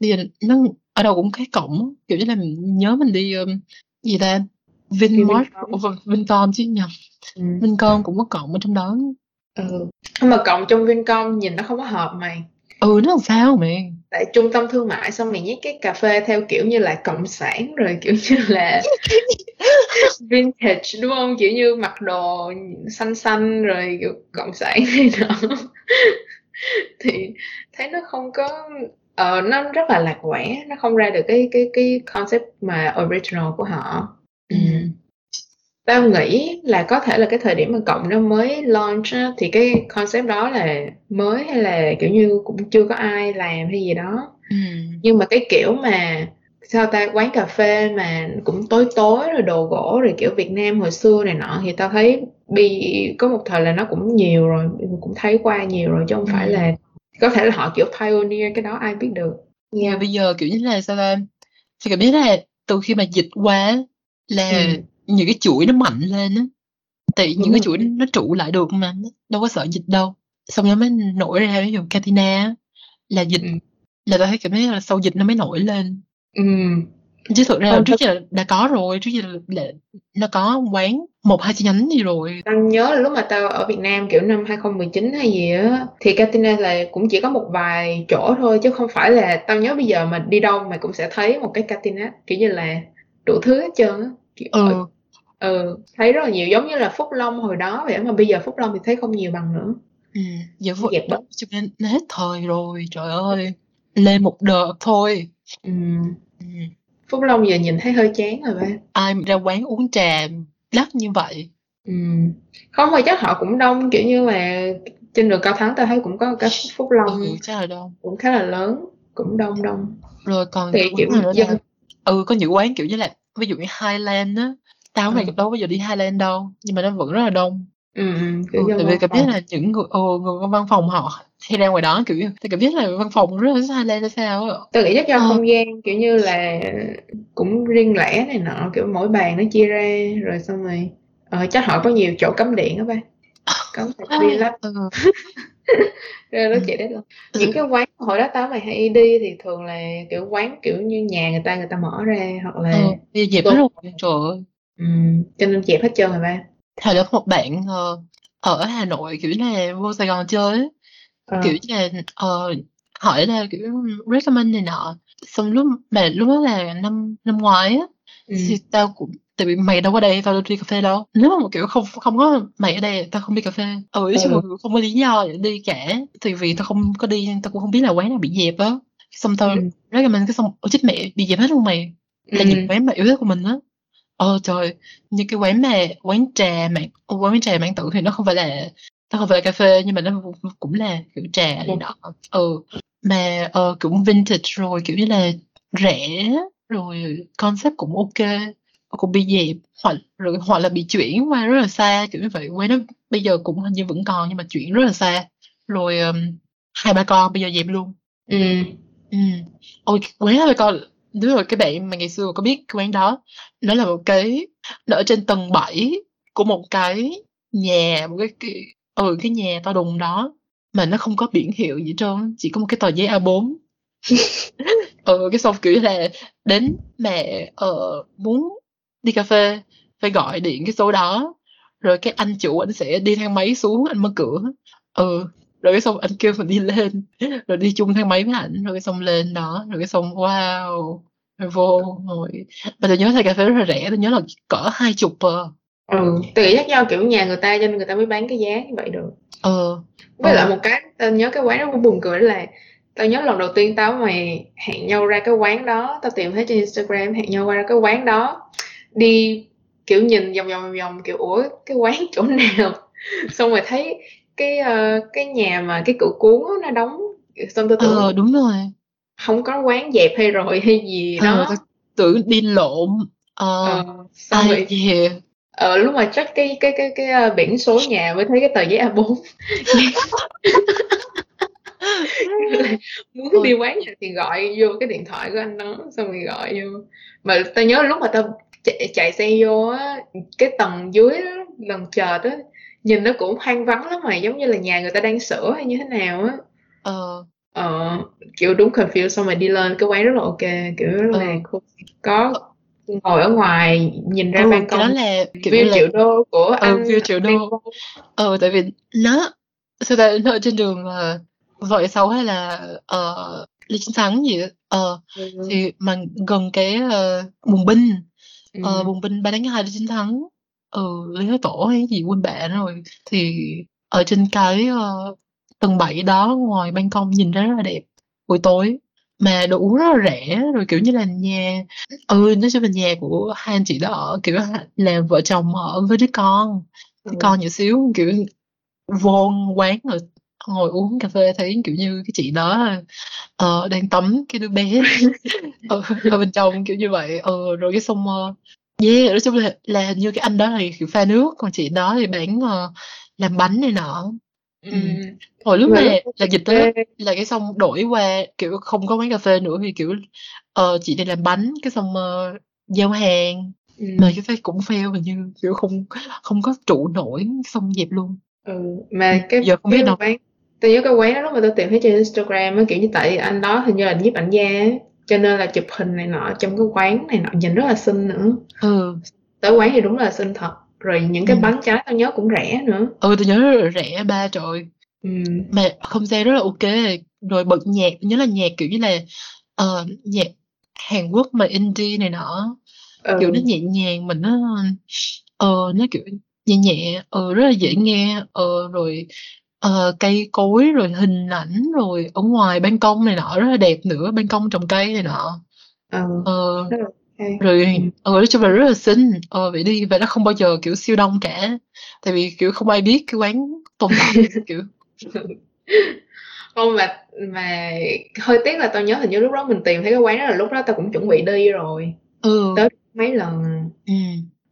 bây giờ nó ở đâu cũng cái cộng kiểu như là mình nhớ mình đi um, gì ta? Vinmart Vincom chứ nhầm. Ừ. Vincom cũng có cộng ở trong đó ừ. mà cộng trong Vincom nhìn nó không có hợp mày ừ nó làm sao mày tại trung tâm thương mại xong mày nhét cái cà phê theo kiểu như là cộng sản rồi kiểu như là (laughs) vintage đúng không? Kiểu như mặc đồ xanh xanh rồi kiểu cộng sản này nọ. (laughs) Thì thấy nó không có uh, nó rất là lạc quẻ nó không ra được cái cái cái concept mà original của họ. Ừ. tao nghĩ là có thể là cái thời điểm mà cộng nó mới launch á, thì cái concept đó là mới hay là kiểu như cũng chưa có ai làm hay gì đó ừ. nhưng mà cái kiểu mà sao ta quán cà phê mà cũng tối tối rồi đồ gỗ rồi kiểu Việt Nam hồi xưa này nọ thì tao thấy bị có một thời là nó cũng nhiều rồi cũng thấy qua nhiều rồi chứ không ừ. phải là có thể là họ kiểu pioneer cái đó ai biết được yeah. Bây giờ kiểu như là sao ta thì cảm biết là từ khi mà dịch qua là ừ. Những cái chuỗi nó mạnh lên á tại những cái chuỗi nó trụ lại được mà đâu có sợ dịch đâu xong nó mới nổi ra ví dụ Katina là dịch ừ. là tao thấy cảm thấy là sau dịch nó mới nổi lên Ừm. Chứ thực ra Ờ, trước giờ đã có rồi, trước giờ là nó có quán một hai chi nhánh gì rồi. Tao nhớ là lúc mà tao ở Việt Nam, kiểu, năm 2019 hay gì á, thì Catina là cũng chỉ có một vài chỗ thôi chứ không phải là tao nhớ bây giờ mà đi đâu mày cũng sẽ thấy một cái Catina, kiểu như là, đủ thứ hết trơn á, kiểu, Ừ. ừ, thấy rất là nhiều, giống như là Phúc Long hồi đó vậy mà bây giờ Phúc Long thì thấy không nhiều bằng nữa. Ừm, giờ Phúc Dẹp bớt. cho nên hết thời rồi, trời ơi, lên một đợt thôi. Ừm. Phúc Long giờ nhìn thấy hơi chán rồi ba. Ai ra quán uống trà đắt như vậy? Ừm. Không mà chắc họ cũng đông, kiểu như là, trên đường Cao Thắng tao thấy cũng có cái Phúc Long Ừ, chắc là đông. cũng khá là lớn, cũng đông đông. Rồi còn Thì, kiểu, dân ừ, có những quán, kiểu như là, ví dụ như Highland á, tao hổng Ừm. đâu bao giờ đi Highland đâu, nhưng mà nó vẫn rất là đông. Ừm, ừm, kiểu Ừ, tại vì cảm giác là những người ừ, người văn phòng họ hay ra ngoài đó, kiểu thì cảm giác là văn phòng rất là Highland hay sao á. Nghĩ chắc do Ờ. không gian, kiểu như là, cũng riêng lẻ này nọ, kiểu, mỗi bàn nó chia ra rồi xong rồi ờ, chắc họ có nhiều chỗ cắm điện á ba, cắm sạc pin lắm. (laughs) Ừ. (laughs) Ra đó Ừm. chạy deadline. Những cái quán hồi đó tao mày hay đi thì thường là, kiểu, quán, kiểu như, nhà người ta người ta mở ra hoặc là Ừ, bây dẹp hết rồi, trời ơi. Ừm, cho nên dẹp hết trơn rồi ba. Hồi đó có một bạn, ờ, ở Hà Nội, kiểu là, vô Sài Gòn chơi Ờ. kiểu như là, ờ, hỏi là, kiểu, recommend này nọ, xong lúc mà lúc đó là năm năm ngoái á, Ừm. thì tao cũng tại vì mày đâu có đây, tao đâu đi cà phê đâu. Nếu mà, kiểu, không không có mày ở đây tao không đi cà phê. Ừ, nói chung là Ừ. không có lý do để đi cả, thì vì tao không có đi tao cũng không biết là quán nào bị dẹp á. Xong tao Ừm. recommend cái xong, ủa, chết mẹ, bị dẹp hết luôn mày, là những Ừm. quán mà yêu thích của mình á. Ờ, trời, như cái quán mà quán trà mạn quán trà mạn tử thì nó không phải là nó không phải là cà phê nhưng mà nó cũng là, kiểu, trà này Ừm. nọ. Ừ, mà, ờ, cũng vintage rồi, kiểu như là, rẻ, rồi concept cũng ok cũng bị dẹp hoặc rồi hoặc là bị chuyển qua rất là xa kiểu như vậy. Quán nó bây giờ cũng hình như vẫn còn nhưng mà chuyển rất là xa. Rồi um, hai ba con bây giờ dẹp luôn. Ừ. Ừ. Ôi quán hai ba con đúng rồi cái bạn mà ngày xưa có biết cái quán đó nó là một cái nó ở trên tầng 7 của một cái nhà một cái, cái ừ cái nhà to đùng đó mà nó không có biển hiệu gì trơn chỉ có một cái tờ giấy A4 (laughs) ừ cái xong kiểu là đến mẹ ờ muốn đi cà phê phải gọi điện cái số đó rồi cái anh chủ anh sẽ đi thang máy xuống anh mở cửa. Ừ rồi cái xong anh kêu mình đi lên rồi đi chung thang máy với ảnh rồi cái xong lên đó rồi cái xong wow rồi vô rồi mà tôi nhớ thầy cà phê rất là rẻ tôi nhớ là cỡ hai chục ờ ừ tùy khác nhau kiểu nhà người ta cho nên người ta mới bán cái giá như vậy được. Ờ với ừ. lại một cái tao nhớ cái quán đó cũng buồn cười là tao nhớ lần đầu tiên tao mày hẹn nhau ra cái quán đó tao tìm thấy trên Instagram hẹn nhau ra cái quán đó đi kiểu nhìn vòng vòng vòng vòng kiểu ủa cái quán chỗ nào? (laughs) Xong rồi thấy cái uh, cái nhà mà cái cửa cuốn nó đóng xong tôi tưởng ờ đúng rồi. Không có quán dẹp hay rồi hay gì ờ, đó. tưởng đi lộn. Ờ, ờ xong rồi gì ờ lúc mà check cái cái cái cái, cái uh, biển số nhà mới thấy cái tờ giấy A4 (laughs) muốn đi quán thì gọi vô cái điện thoại của anh đó xong rồi gọi vô. Mà tao nhớ lúc mà tao chạy, chạy xe vô á cái tầng dưới đó, lần chờ đó nhìn nó cũng hoang vắng lắm mà giống như là nhà người ta đang sửa hay như thế nào á ờ ờ kiểu đúng confused xong rồi đi lên cái quán rất là ok kiểu rất là cool. có ngồi ở ngoài nhìn ra ừ, ban công đó là kiểu view là... triệu đô của ừ, anh view triệu đô ờ tại vì nó sao ta nó ở trên đường uh, vội sáu hay là uh, Lê Chính Thắng gì. Ờ, ừ. thì mà gần cái uh, bùng binh ừ. uh, bùng binh ba đánh hai Lê Chính Thắng ừ Lý Thái Tổ hay gì quên bạn rồi thì ở trên cái uh, tầng 7 đó ngoài ban công nhìn ra rất là đẹp buổi tối mà đồ uống rất là rẻ rồi kiểu như là nhà ừ nói chung là nhà của hai anh chị đó ở kiểu là vợ chồng ở với đứa con đứa ừ. con nhỏ xíu kiểu vô quán rồi ngồi uống cà phê thấy kiểu như cái chị đó uh, đang tắm cái đứa bé (laughs) ở, ở bên trong kiểu như vậy. Ừ, rồi cái xong uh, yeah nói chung là là như cái anh đó là kiểu pha nước còn chị đó thì bán uh, làm bánh này nọ. Ừ. hồi lúc này là dịch đó là cái xong đổi qua kiểu không có quán cà phê nữa thì kiểu uh, chị đi làm bánh cái xong uh, giao hàng. Ừ. mà cái phải cũng fail hình như kiểu không không có trụ nổi xong dẹp luôn. Ừ mà cái giờ không biết đâu. bán tôi nhớ cái quán đó lúc mà tôi tìm thấy trên Instagram á kiểu như tại anh đó hình như là nhiếp ảnh gia cho nên là chụp hình này nọ trong cái quán này nọ nhìn rất là xinh nữa. Ừ. Tới quán thì đúng là xinh thật. Rồi những cái ừ. bánh trái tao nhớ cũng rẻ nữa. Ừ tôi nhớ rất là rẻ ba trời. Ừ. mà không gian rất là ok. Rồi bật nhạc tôi nhớ là nhạc kiểu như là uh, nhạc Hàn Quốc mà indie này nọ. Ừ. kiểu nó nhẹ nhàng mình nó ờ uh, nó kiểu nhẹ nhẹ ờ rất là dễ nghe ờ rồi Ờ, cây cối rồi hình ảnh rồi ở ngoài ban công này nọ rất là đẹp nữa, ban công trồng cây này nọ. Ờ, rất là hay. rồi ờ, nói chung là rất là xinh. Ờ, vậy đi và nó không bao giờ kiểu siêu đông cả. Tại vì kiểu không ai biết cái quán tồn tại (laughs) kiểu. Không mà mà hơi tiếc là tao nhớ hình như lúc đó mình tìm thấy cái quán đó là lúc đó tao cũng chuẩn bị đi rồi. Ừ. Tới mấy lần. Ừ.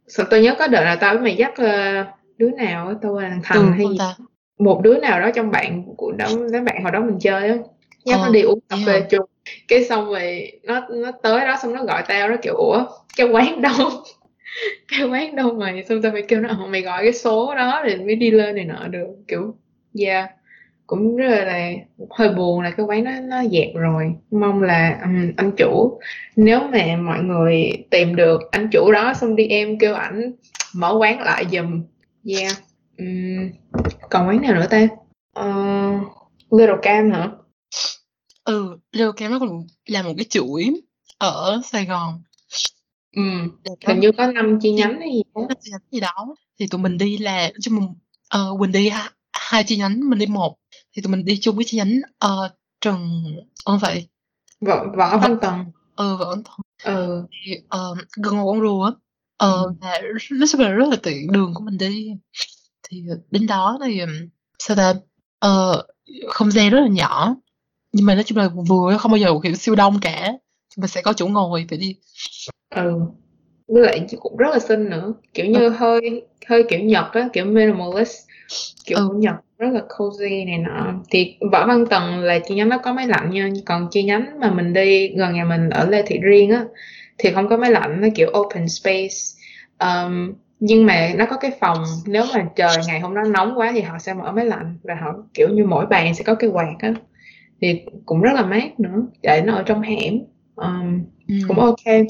Sao tao nhớ có đợt là tao với mày dắt ờ, đứa nào á, tao quên thằng Thành Ừ, hay không gì ta? Một đứa nào đó trong bạn của đó đám bạn hồi đó mình chơi á nhắc nó Ờ, đi uống cà phê chung cái xong rồi nó nó tới đó xong nó gọi tao nó kiểu ủa cái quán đâu (laughs) cái quán đâu mày xong tao phải kêu nó "Ờ, mày gọi cái số đó thì mới đi lên này nọ được. Kiểu yeah cũng rất là, là hơi buồn là cái quán nó nó dẹp rồi. Mong là um, anh chủ nếu mà mọi người tìm được anh chủ đó xong đi em kêu ảnh mở quán lại giùm. Yeah Ừm, còn quán nào nữa ta? Ờ, Little Cam hả? Ừ, Little Cam nó còn là một cái chuỗi ở Sài Gòn. Ừm, hình như có 5 chi nhánh hay gì đó. chi nhánh gì đó. Thì tụi mình đi là chung mình ờ, Quỳnh đi ha, hai chi nhánh, mình đi một. Thì tụi mình đi chung với chi nhánh ờ, Trần không phải Võ Võ Văn Tần. ừ Võ Văn Tần. Ừ. Thì ờ, gần Hồ Con Rùa á. Ờ, Ừm. là nói chung là rất là tiện đường của mình đi thì đến đó thì sao ta ờ, không gian rất là nhỏ. Nhưng mà nói chung là vừa không bao giờ kiểu siêu đông cả. Nhưng mà sẽ có chỗ ngồi phải đi. Ừ. Với lại cũng rất là xinh nữa. Kiểu như ừ. hơi hơi kiểu nhật á kiểu minimalist. Kiểu ừ. nhật rất là cozy này nọ. Thì võ văn tần là chi nhánh nó có máy lạnh nha. Còn chi nhánh mà mình đi gần nhà mình ở lê thị riêng á thì không có máy lạnh nó kiểu open space. Um, nhưng mà nó có cái phòng nếu mà trời ngày hôm đó nóng quá thì họ sẽ mở máy lạnh và họ kiểu như mỗi bàn sẽ có cái quạt á. Thì cũng rất là mát nữa để nó ở trong hẻm. Um, ừ. cũng ok.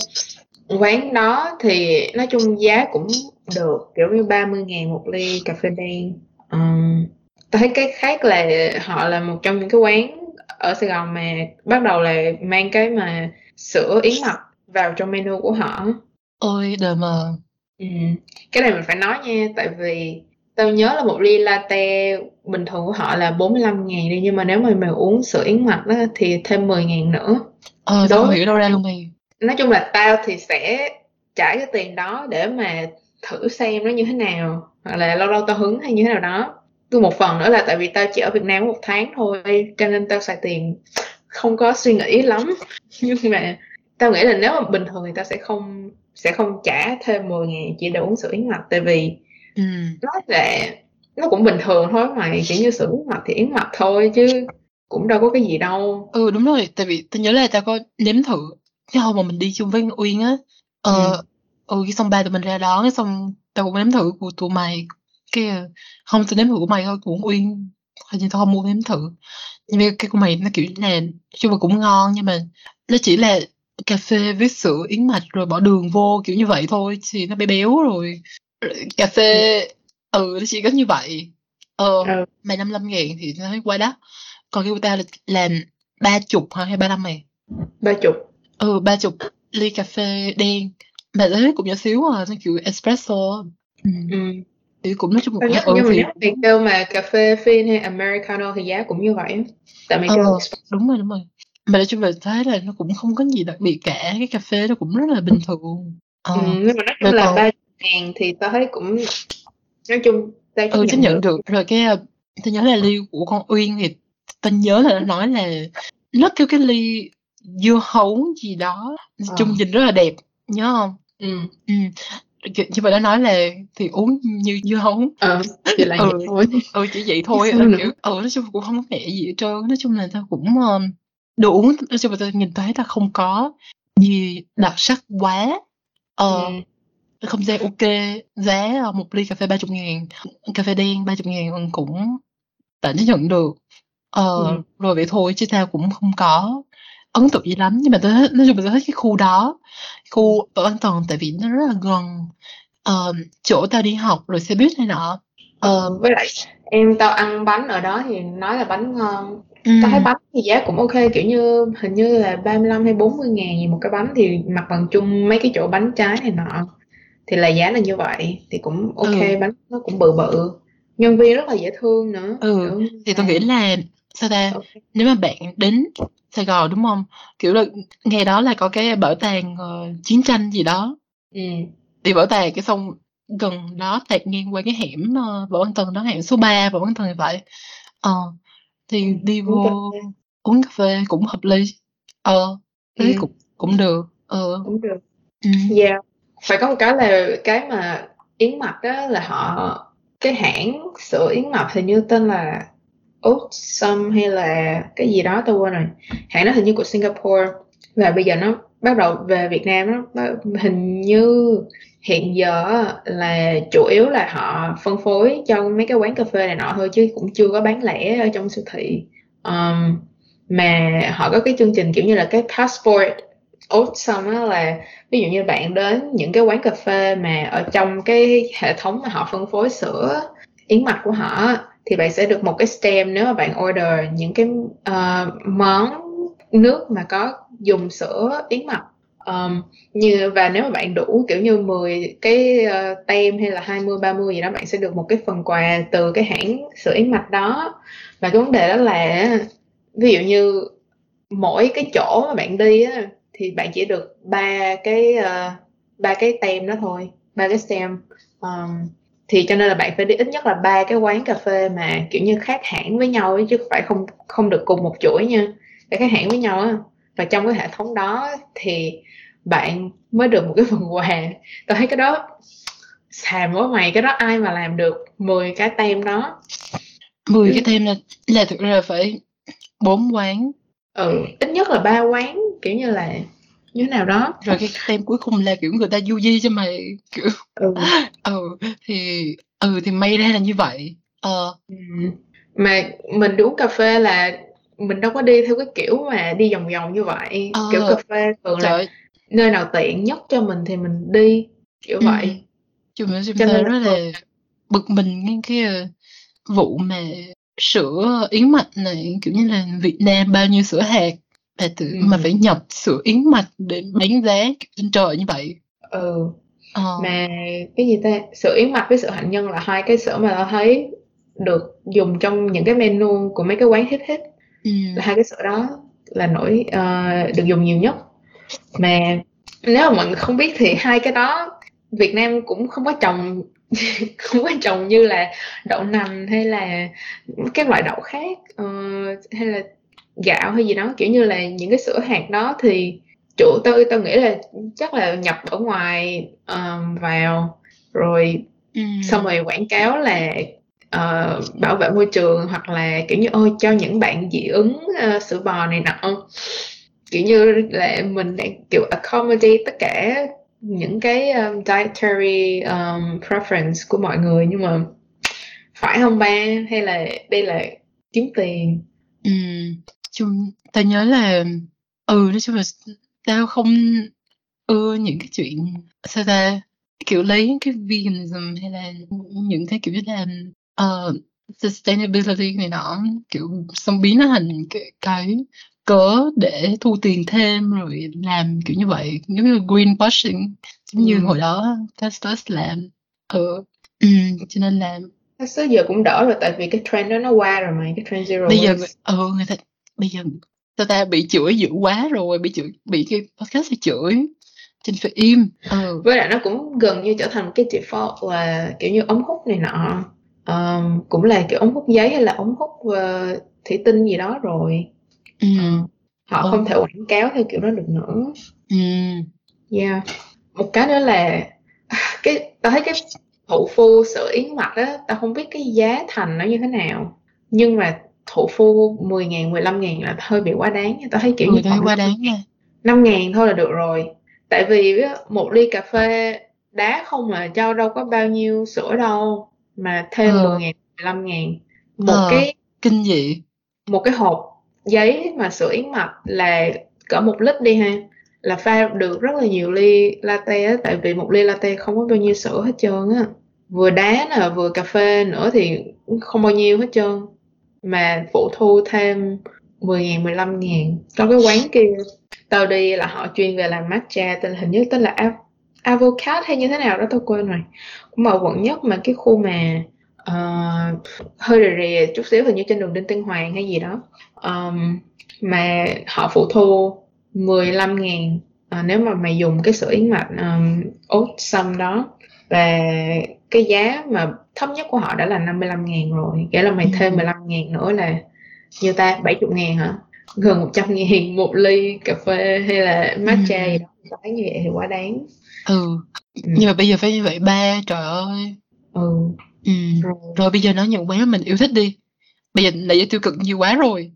Quán đó thì nói chung giá cũng được kiểu như 30 ngàn một ly cà phê đen. Um, tôi thấy cái khác là họ là một trong những cái quán ở Sài Gòn mà bắt đầu là mang cái mà sữa yến mạch vào trong menu của họ ôi đời mà ừ. cái này mình phải nói nha tại vì tao nhớ là một ly latte bình thường của họ là 45 ngàn đi nhưng mà nếu mà mày uống sữa yến mạch đó, thì thêm 10 ngàn nữa. Ờ tao không hiểu đâu ra luôn mày. Nói chung là tao thì sẽ trả cái tiền đó để mà thử xem nó như thế nào hoặc là lâu lâu tao hứng hay như thế nào đó. Tôi một phần nữa là tại vì tao chỉ ở Việt Nam một tháng thôi cho nên tao xài tiền không có suy nghĩ lắm. (laughs) Nhưng mà tao nghĩ là nếu mà bình thường thì tao sẽ không sẽ không trả thêm 10 ngàn chỉ để uống sữa yến mạch tại vì ừ. nó là nó cũng bình thường thôi mà kiểu như sữa yến mạch thì yến mạch thôi chứ cũng đâu có cái gì đâu. Ừ đúng rồi tại vì tao nhớ là tao có nếm thử cái hôm mà mình đi chung với Uyên á. Ờ ừ. ừ cái xong ba tụi mình ra đó cái xong tao cũng nếm thử của tụi mày. Cái không tao nếm thử của mày thôi của Uyên hình như tao không mua nếm thử. Nhưng mà cái của mày nó kiểu là chung là cũng ngon nhưng mà nó chỉ là cà phê với sữa yến mạch rồi bỏ đường vô kiểu như vậy thôi thì nó bé béo rồi. Cà phê ừ nó chỉ có như vậy. Ờ ừ. mày 55 ngàn thì nó thấy quá đắt. Còn cái của ta là làm ba chục hả hay ba năm mày? Ba chục. Ừ ba chục ly cà phê đen. Mà thấy cũng nhỏ xíu à nó kiểu espresso ừ. ừ. thì cũng nói chung một ừ, nhưng mà nếu thì kêu mà cà phê phin hay americano thì giá cũng như vậy. Tại mày kêu ờ, đúng rồi đúng rồi mà nói chung là thấy là nó cũng không có gì đặc biệt cả cái cà phê nó cũng rất là bình thường. Ờ. ừ, nhưng mà nói chung là ba ngàn thì tao thấy cũng nói chung tao ừ, chấp nhận được. rồi cái ờ, tao nhớ là ly của con Uyên thì tao nhớ là nó nói là nó kêu cái ly dưa hấu gì đó ờ. chung nhìn rất là đẹp nhớ không? Ừ. Ừ. Nhưng mà nó nói là thì uống như dưa hấu. Ờ chỉ là ừ, vậy thôi. Ừ chỉ vậy thôi ừ, kiểu ừ nói chung cũng không có mẹ gì hết trơn. Nói chung là tao cũng uống nói chung là tao nhìn thấy ta không có gì đặc sắc quá. Ờ ừ. không gian ok giá một ly cà phê ba chục ngàn cà phê đen ba chục ngàn cũng tạm chấp nhận được. Ờ ừ. rồi vậy thôi chứ tao cũng không có ấn tượng gì lắm. Nhưng mà tôi thích nói chung là tôi thích cái khu đó khu ở an toàn tại vì nó rất là gần uh, chỗ tao đi học rồi xe buýt này nọ. Uh, với lại em tao ăn bánh ở đó thì nói là bánh ngon ừ. tao thấy bánh thì giá cũng ok kiểu như hình như là 35 hay 40 ngàn gì một cái bánh thì mặt bằng chung mấy cái chỗ bánh trái này nọ thì là giá là như vậy thì cũng ok ừ. bánh nó cũng bự bự nhân viên rất là dễ thương nữa ừ thì tôi nghĩ là sao ta okay. nếu mà bạn đến Sài Gòn đúng không kiểu là ngày đó là có cái bảo tàng uh, chiến tranh gì đó ừ. thì bảo tàng cái xong gần đó tạt ngang qua cái hẻm uh, Võ Văn Tần đó hẻm số 3 Võ Văn Tần thì vậy ờ uh, thì đi vô uống cà phê cũng hợp lý. Ờ thế ừ. cũng cũng được. Ờ. Cũng được. Ừ. yeah phải có một cái là cái mà yến mạch đó là họ cái hãng sữa yến mạch hình như tên là Oatsum hay là cái gì đó tôi quên rồi. Hãng đó hình như của Singapore. Và bây giờ nó bắt đầu về Việt Nam nó hình như hiện giờ là chủ yếu là họ phân phối cho mấy cái quán cà phê này nọ thôi chứ cũng chưa có bán lẻ ở trong siêu thị. Um, mà họ có cái chương trình kiểu như là cái passport awesome đó là ví dụ như bạn đến những cái quán cà phê mà ở trong cái hệ thống mà họ phân phối sữa yến mạch của họ thì bạn sẽ được một cái stem nếu mà bạn order những cái uh, món nước mà có dùng sữa yến mạch um, như và nếu mà bạn đủ kiểu như 10 cái uh, tem hay là 20 30 gì đó bạn sẽ được một cái phần quà từ cái hãng sữa yến mạch đó. Và cái vấn đề đó là ví dụ như mỗi cái chỗ mà bạn đi á thì bạn chỉ được ba cái uh, ba cái tem đó thôi ba cái stem. Um, thì cho nên là bạn phải đi ít nhất là ba cái quán cà phê mà kiểu như khác hãng với nhau ấy, chứ phải không không được cùng một chuỗi nha. Phải khác hãng với nhau á. Và trong cái hệ thống đó thì bạn mới được một cái phần quà. Tao thấy cái đó xàm quá mày cái đó ai mà làm được 10 cái tem đó. 10 cái tem là là thực ra phải bốn quán. Ừ ít nhất là ba quán kiểu như là như thế nào đó. Rồi cái tem cuối cùng là kiểu người ta du di cho mày kiểu ừ, (laughs) ừ thì ừ thì may ra là như vậy. Ờ. Ừ. mà mình uống cà phê là mình đâu có đi theo cái kiểu mà đi vòng vòng như vậy. Ờ, kiểu cà phê thường là nơi nào tiện nhất cho mình thì mình đi kiểu ừ. vậy chúng mình chúng ta rất là bực mình cái cái vụ mà sữa yến mạch này kiểu như là Việt Nam bao nhiêu sữa hạt mà tự ừ. mà phải nhập sữa yến mạch để bán giá trên trời như vậy ừ ờ. mà cái gì ta sữa yến mạch với sữa hạnh nhân là hai cái sữa mà tao thấy được dùng trong những cái menu của mấy cái quán hit hit ừ. là hai cái sữa đó là nổi uh, được dùng nhiều nhất mà nếu mà mọi người không biết thì hai cái đó Việt Nam cũng không có trồng (laughs) không có trồng như là đậu nành hay là các loại đậu khác uh, hay là gạo hay gì đó kiểu như là những cái sữa hạt đó thì chủ tôi tôi nghĩ là chắc là nhập ở ngoài um, vào rồi ừ. xong rồi quảng cáo là uh, bảo vệ môi trường hoặc là kiểu như ôi cho những bạn dị ứng uh, sữa bò này nọ kiểu như là mình đang kiểu accommodate tất cả những cái um, dietary um, preference của mọi người. Nhưng mà phải không ba? Hay là đây là kiếm tiền? Ừ chung ta nhớ là ừ nói chung là tao không ưa những cái chuyện sao ta kiểu lấy cái veganism hay là những cái kiểu như là uh, sustainability này nọ kiểu xong biến nó thành cái, cái cớ để thu tiền thêm rồi làm kiểu như vậy giống như greenwashing giống như ừ. hồi đó Testos làm ừ. ừ cho nên là Testos giờ cũng đỡ rồi tại vì cái trend đó nó qua rồi mà cái trend zero bây giờ ừ người ta bây giờ ta ta bị chửi dữ quá rồi bị chửi bị cái podcast thì chửi trên phải im ừ. với lại nó cũng gần như trở thành cái default là kiểu như ống hút này nọ um, cũng là kiểu ống hút giấy hay là ống hút uh, thủy tinh gì đó rồi ừ. họ ừ. không thể quảng cáo theo kiểu đó được nữa ừ. yeah một cái nữa là (laughs) cái tao thấy cái thụ phu sữa yến mạch á tao không biết cái giá thành nó như thế nào nhưng mà thụ phu 10 ngàn 15 ngàn là hơi bị quá đáng tao thấy kiểu ừ, như quá đáng nha 5 ngàn thôi là được rồi tại vì một ly cà phê đá không là cho đâu có bao nhiêu sữa đâu mà thêm ừ. 10 ngàn 15 ngàn một ờ, cái kinh dị một cái hộp giấy mà sữa yến mạch là cỡ một lít đi ha. Là pha được rất là nhiều ly latte á tại vì một ly latte không có bao nhiêu sữa hết trơn á. Vừa đá nè vừa cà phê nữa thì không bao nhiêu hết trơn. Mà phụ thu thêm 10 ngàn 15 ngàn trong cái quán kia. Tao đi là họ chuyên về làm matcha tên hình như tên là avocado hay như thế nào đó tao quên rồi. Cũng ở quận nhất mà cái khu mà uh, hơi rì rì chút xíu hình như trên đường Đinh Tiên Hoàng hay gì đó um, mà họ phụ thu 15 ngàn uh, nếu mà mày dùng cái sữa yến mạch um, oat sâm đó và cái giá mà thấp nhất của họ đã là 55 ngàn rồi nghĩa là mày thêm 15 ừ. ngàn nữa là như ta 70 ngàn hả gần 100 ngàn một ly cà phê hay là matcha ừ. gì đó bán như vậy thì quá đáng ừ. ừ nhưng mà bây giờ phải như vậy ba trời ơi ừ Ừ. Rồi. rồi bây giờ nói những quán mình yêu thích đi bây giờ là tiêu cực nhiều quá rồi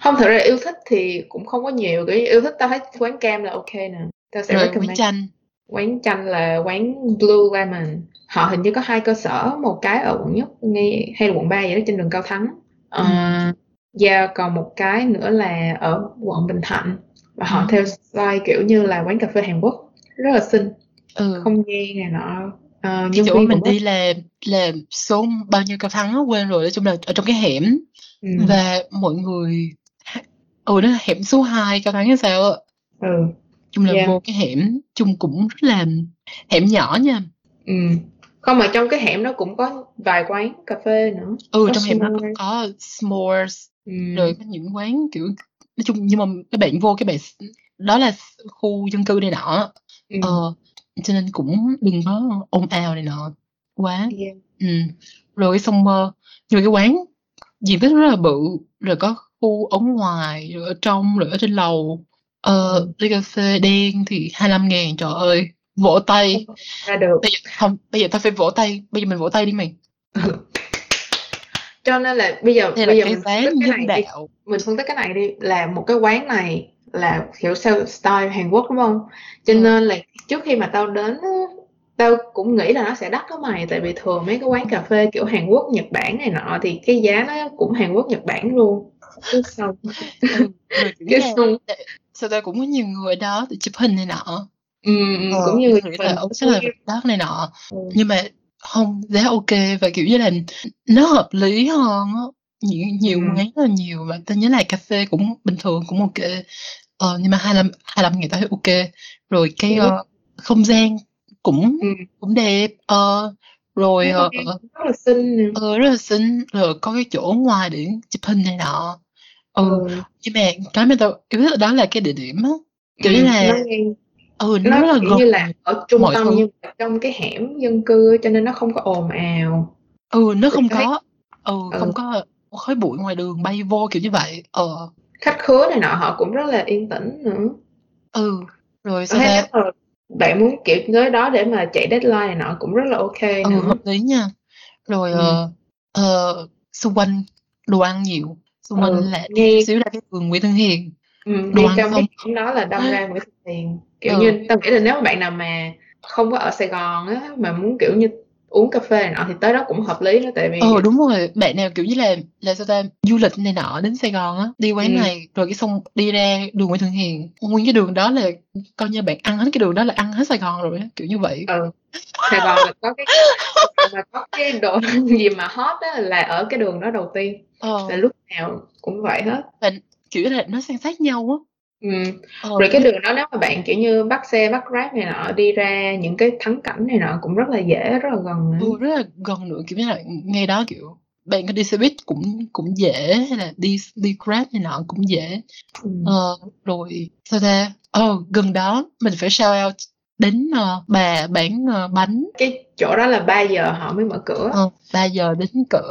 không thật ra yêu thích thì cũng không có nhiều cái yêu thích tao thấy quán cam là ok nè. Tao sẽ rồi quán chanh. quán chanh là quán blue lemon. Họ hình như có hai cơ sở một cái ở quận nhất ngay hay là quận ba vậy đó trên đường cao thắng. Ừ. uh, yeah, còn một cái nữa là ở quận bình thạnh. Và họ ừ. theo style kiểu như là quán cà phê hàn quốc. Rất là xinh. Ừ. không gian này nọ. Ờ, Cái chỗ mình đi là là số bao nhiêu cao thắng quên rồi, nói chung là ở trong cái hẻm Ừm. và mọi người ừ, đó là hẻm số 2 cao thắng hay sao á. Ừ, Chung là yeah. vô cái hẻm chung cũng rất là hẻm nhỏ nha. Ừm. Không, mà trong cái hẻm đó cũng có vài quán cà phê nữa, Ừ, có trong hẻm đó có có s'mores, Ừm. rồi có những quán, kiểu nói chung nhưng mà các bạn vô cái bạn đó là khu dân cư này nọ, Ừm. ờ, cho nên cũng đừng có ồn ào này nọ quá. Yeah. Ừm. Rồi xong, ơ, mà cái quán diện tích rất là bự, rồi có khu ở ngoài, rồi ở trong, rồi ở trên lầu. ờ ừ. ly cà phê đen thì 25 ngàn trời ơi vỗ tay ra được bây giờ không bây giờ tao phải vỗ tay bây giờ mình vỗ tay đi mày cho nên là bây giờ Đây bây giờ mình phân tích cái này đi mình phân tích cái này đi là một cái quán này là kiểu sao style Hàn Quốc đúng không cho ừ. nên là trước khi mà tao đến tao cũng nghĩ là nó sẽ đắt đó mày tại vì thường mấy cái quán cà phê kiểu Hàn Quốc Nhật Bản này nọ thì cái giá nó cũng Hàn Quốc Nhật Bản luôn. Cái xong. Ừ, cái (laughs) xong. sao tao cũng có nhiều người đó để chụp hình này nọ. Ừ, ừ ờ, cũng như người là ông sẽ là đất này nọ. Ừ. nhưng mà không giá ok và kiểu như là nó hợp lý hơn á. Nhiều nhiều ừ. ngán là nhiều và tao nhớ là cà phê cũng bình thường cũng ok. Ờ, nhưng mà 25 25 ngày tao thấy ok. Rồi cái uh, không gian cũng ừ. cũng đẹp ờ, rồi uh, rất là xinh ờ, rất là xinh rồi có cái chỗ ngoài để chụp hình này nọ. Ừ, ừ. nhưng mà cái mà tao yêu thích đó là cái địa điểm á kiểu ừ, là nó, ừ nó, nó là gần như là ở trung tâm thứ. nhưng mà trong cái hẻm dân cư cho nên nó không có ồn ào. Ừ nó không có ừ, ừ. không có khói bụi ngoài đường bay vô kiểu như vậy ờ. Khách khứa này nọ họ cũng rất là yên tĩnh nữa. Ừ rồi sao bạn muốn kiểu tới đó để mà chạy deadline này nọ cũng rất là ok ừ nữa. hợp lý nha rồi ừ. uh, uh, xung quanh đồ ăn nhiều xung quanh ừ, là nghe... xíu ra cái vườn Nguyễn Thân Hiền ừ, đồ ăn trong không? cái đó là đông ra Nguyễn Thân Hiền kiểu ừ. như tao nghĩ là nếu mà bạn nào mà không có ở Sài Gòn á mà muốn kiểu như uống cà phê này nọ thì tới đó cũng hợp lý nữa tại vì ờ đúng rồi. Bạn nào kiểu như là là sao ta du lịch này nọ đến Sài Gòn á đi quán ừ. này rồi cái xong đi ra đường Nguyễn Thượng Hiền. Nguyên cái đường đó là coi như bạn ăn hết cái đường đó là ăn hết Sài Gòn rồi kiểu như vậy. Ừ. Sài Gòn là có cái mà có cái đồ (laughs) gì mà hot á là ở cái đường đó đầu tiên. Ờ. là lúc nào cũng vậy hết. Và kiểu là nó san sát nhau á Ừm, Ờ, rồi cái đường đó nếu mà bạn, kiểu như, bắt xe, bắt Grab này nọ đi ra những cái thắng cảnh này nọ cũng rất là dễ, rất là gần nữa. Ừ, rất là gần nữa, kiểu như là, ngay đó, kiểu, bạn có đi xe buýt cũng cũng dễ, hay là đi đi Grab này nọ cũng dễ. Ừm. Ờ, rồi sao ta? Ờ, gần đó mình phải shout out đến, ờ, bà bán, ờ, bánh. Cái chỗ đó là ba giờ họ mới mở cửa. Ờ, 3:00 đến cỡ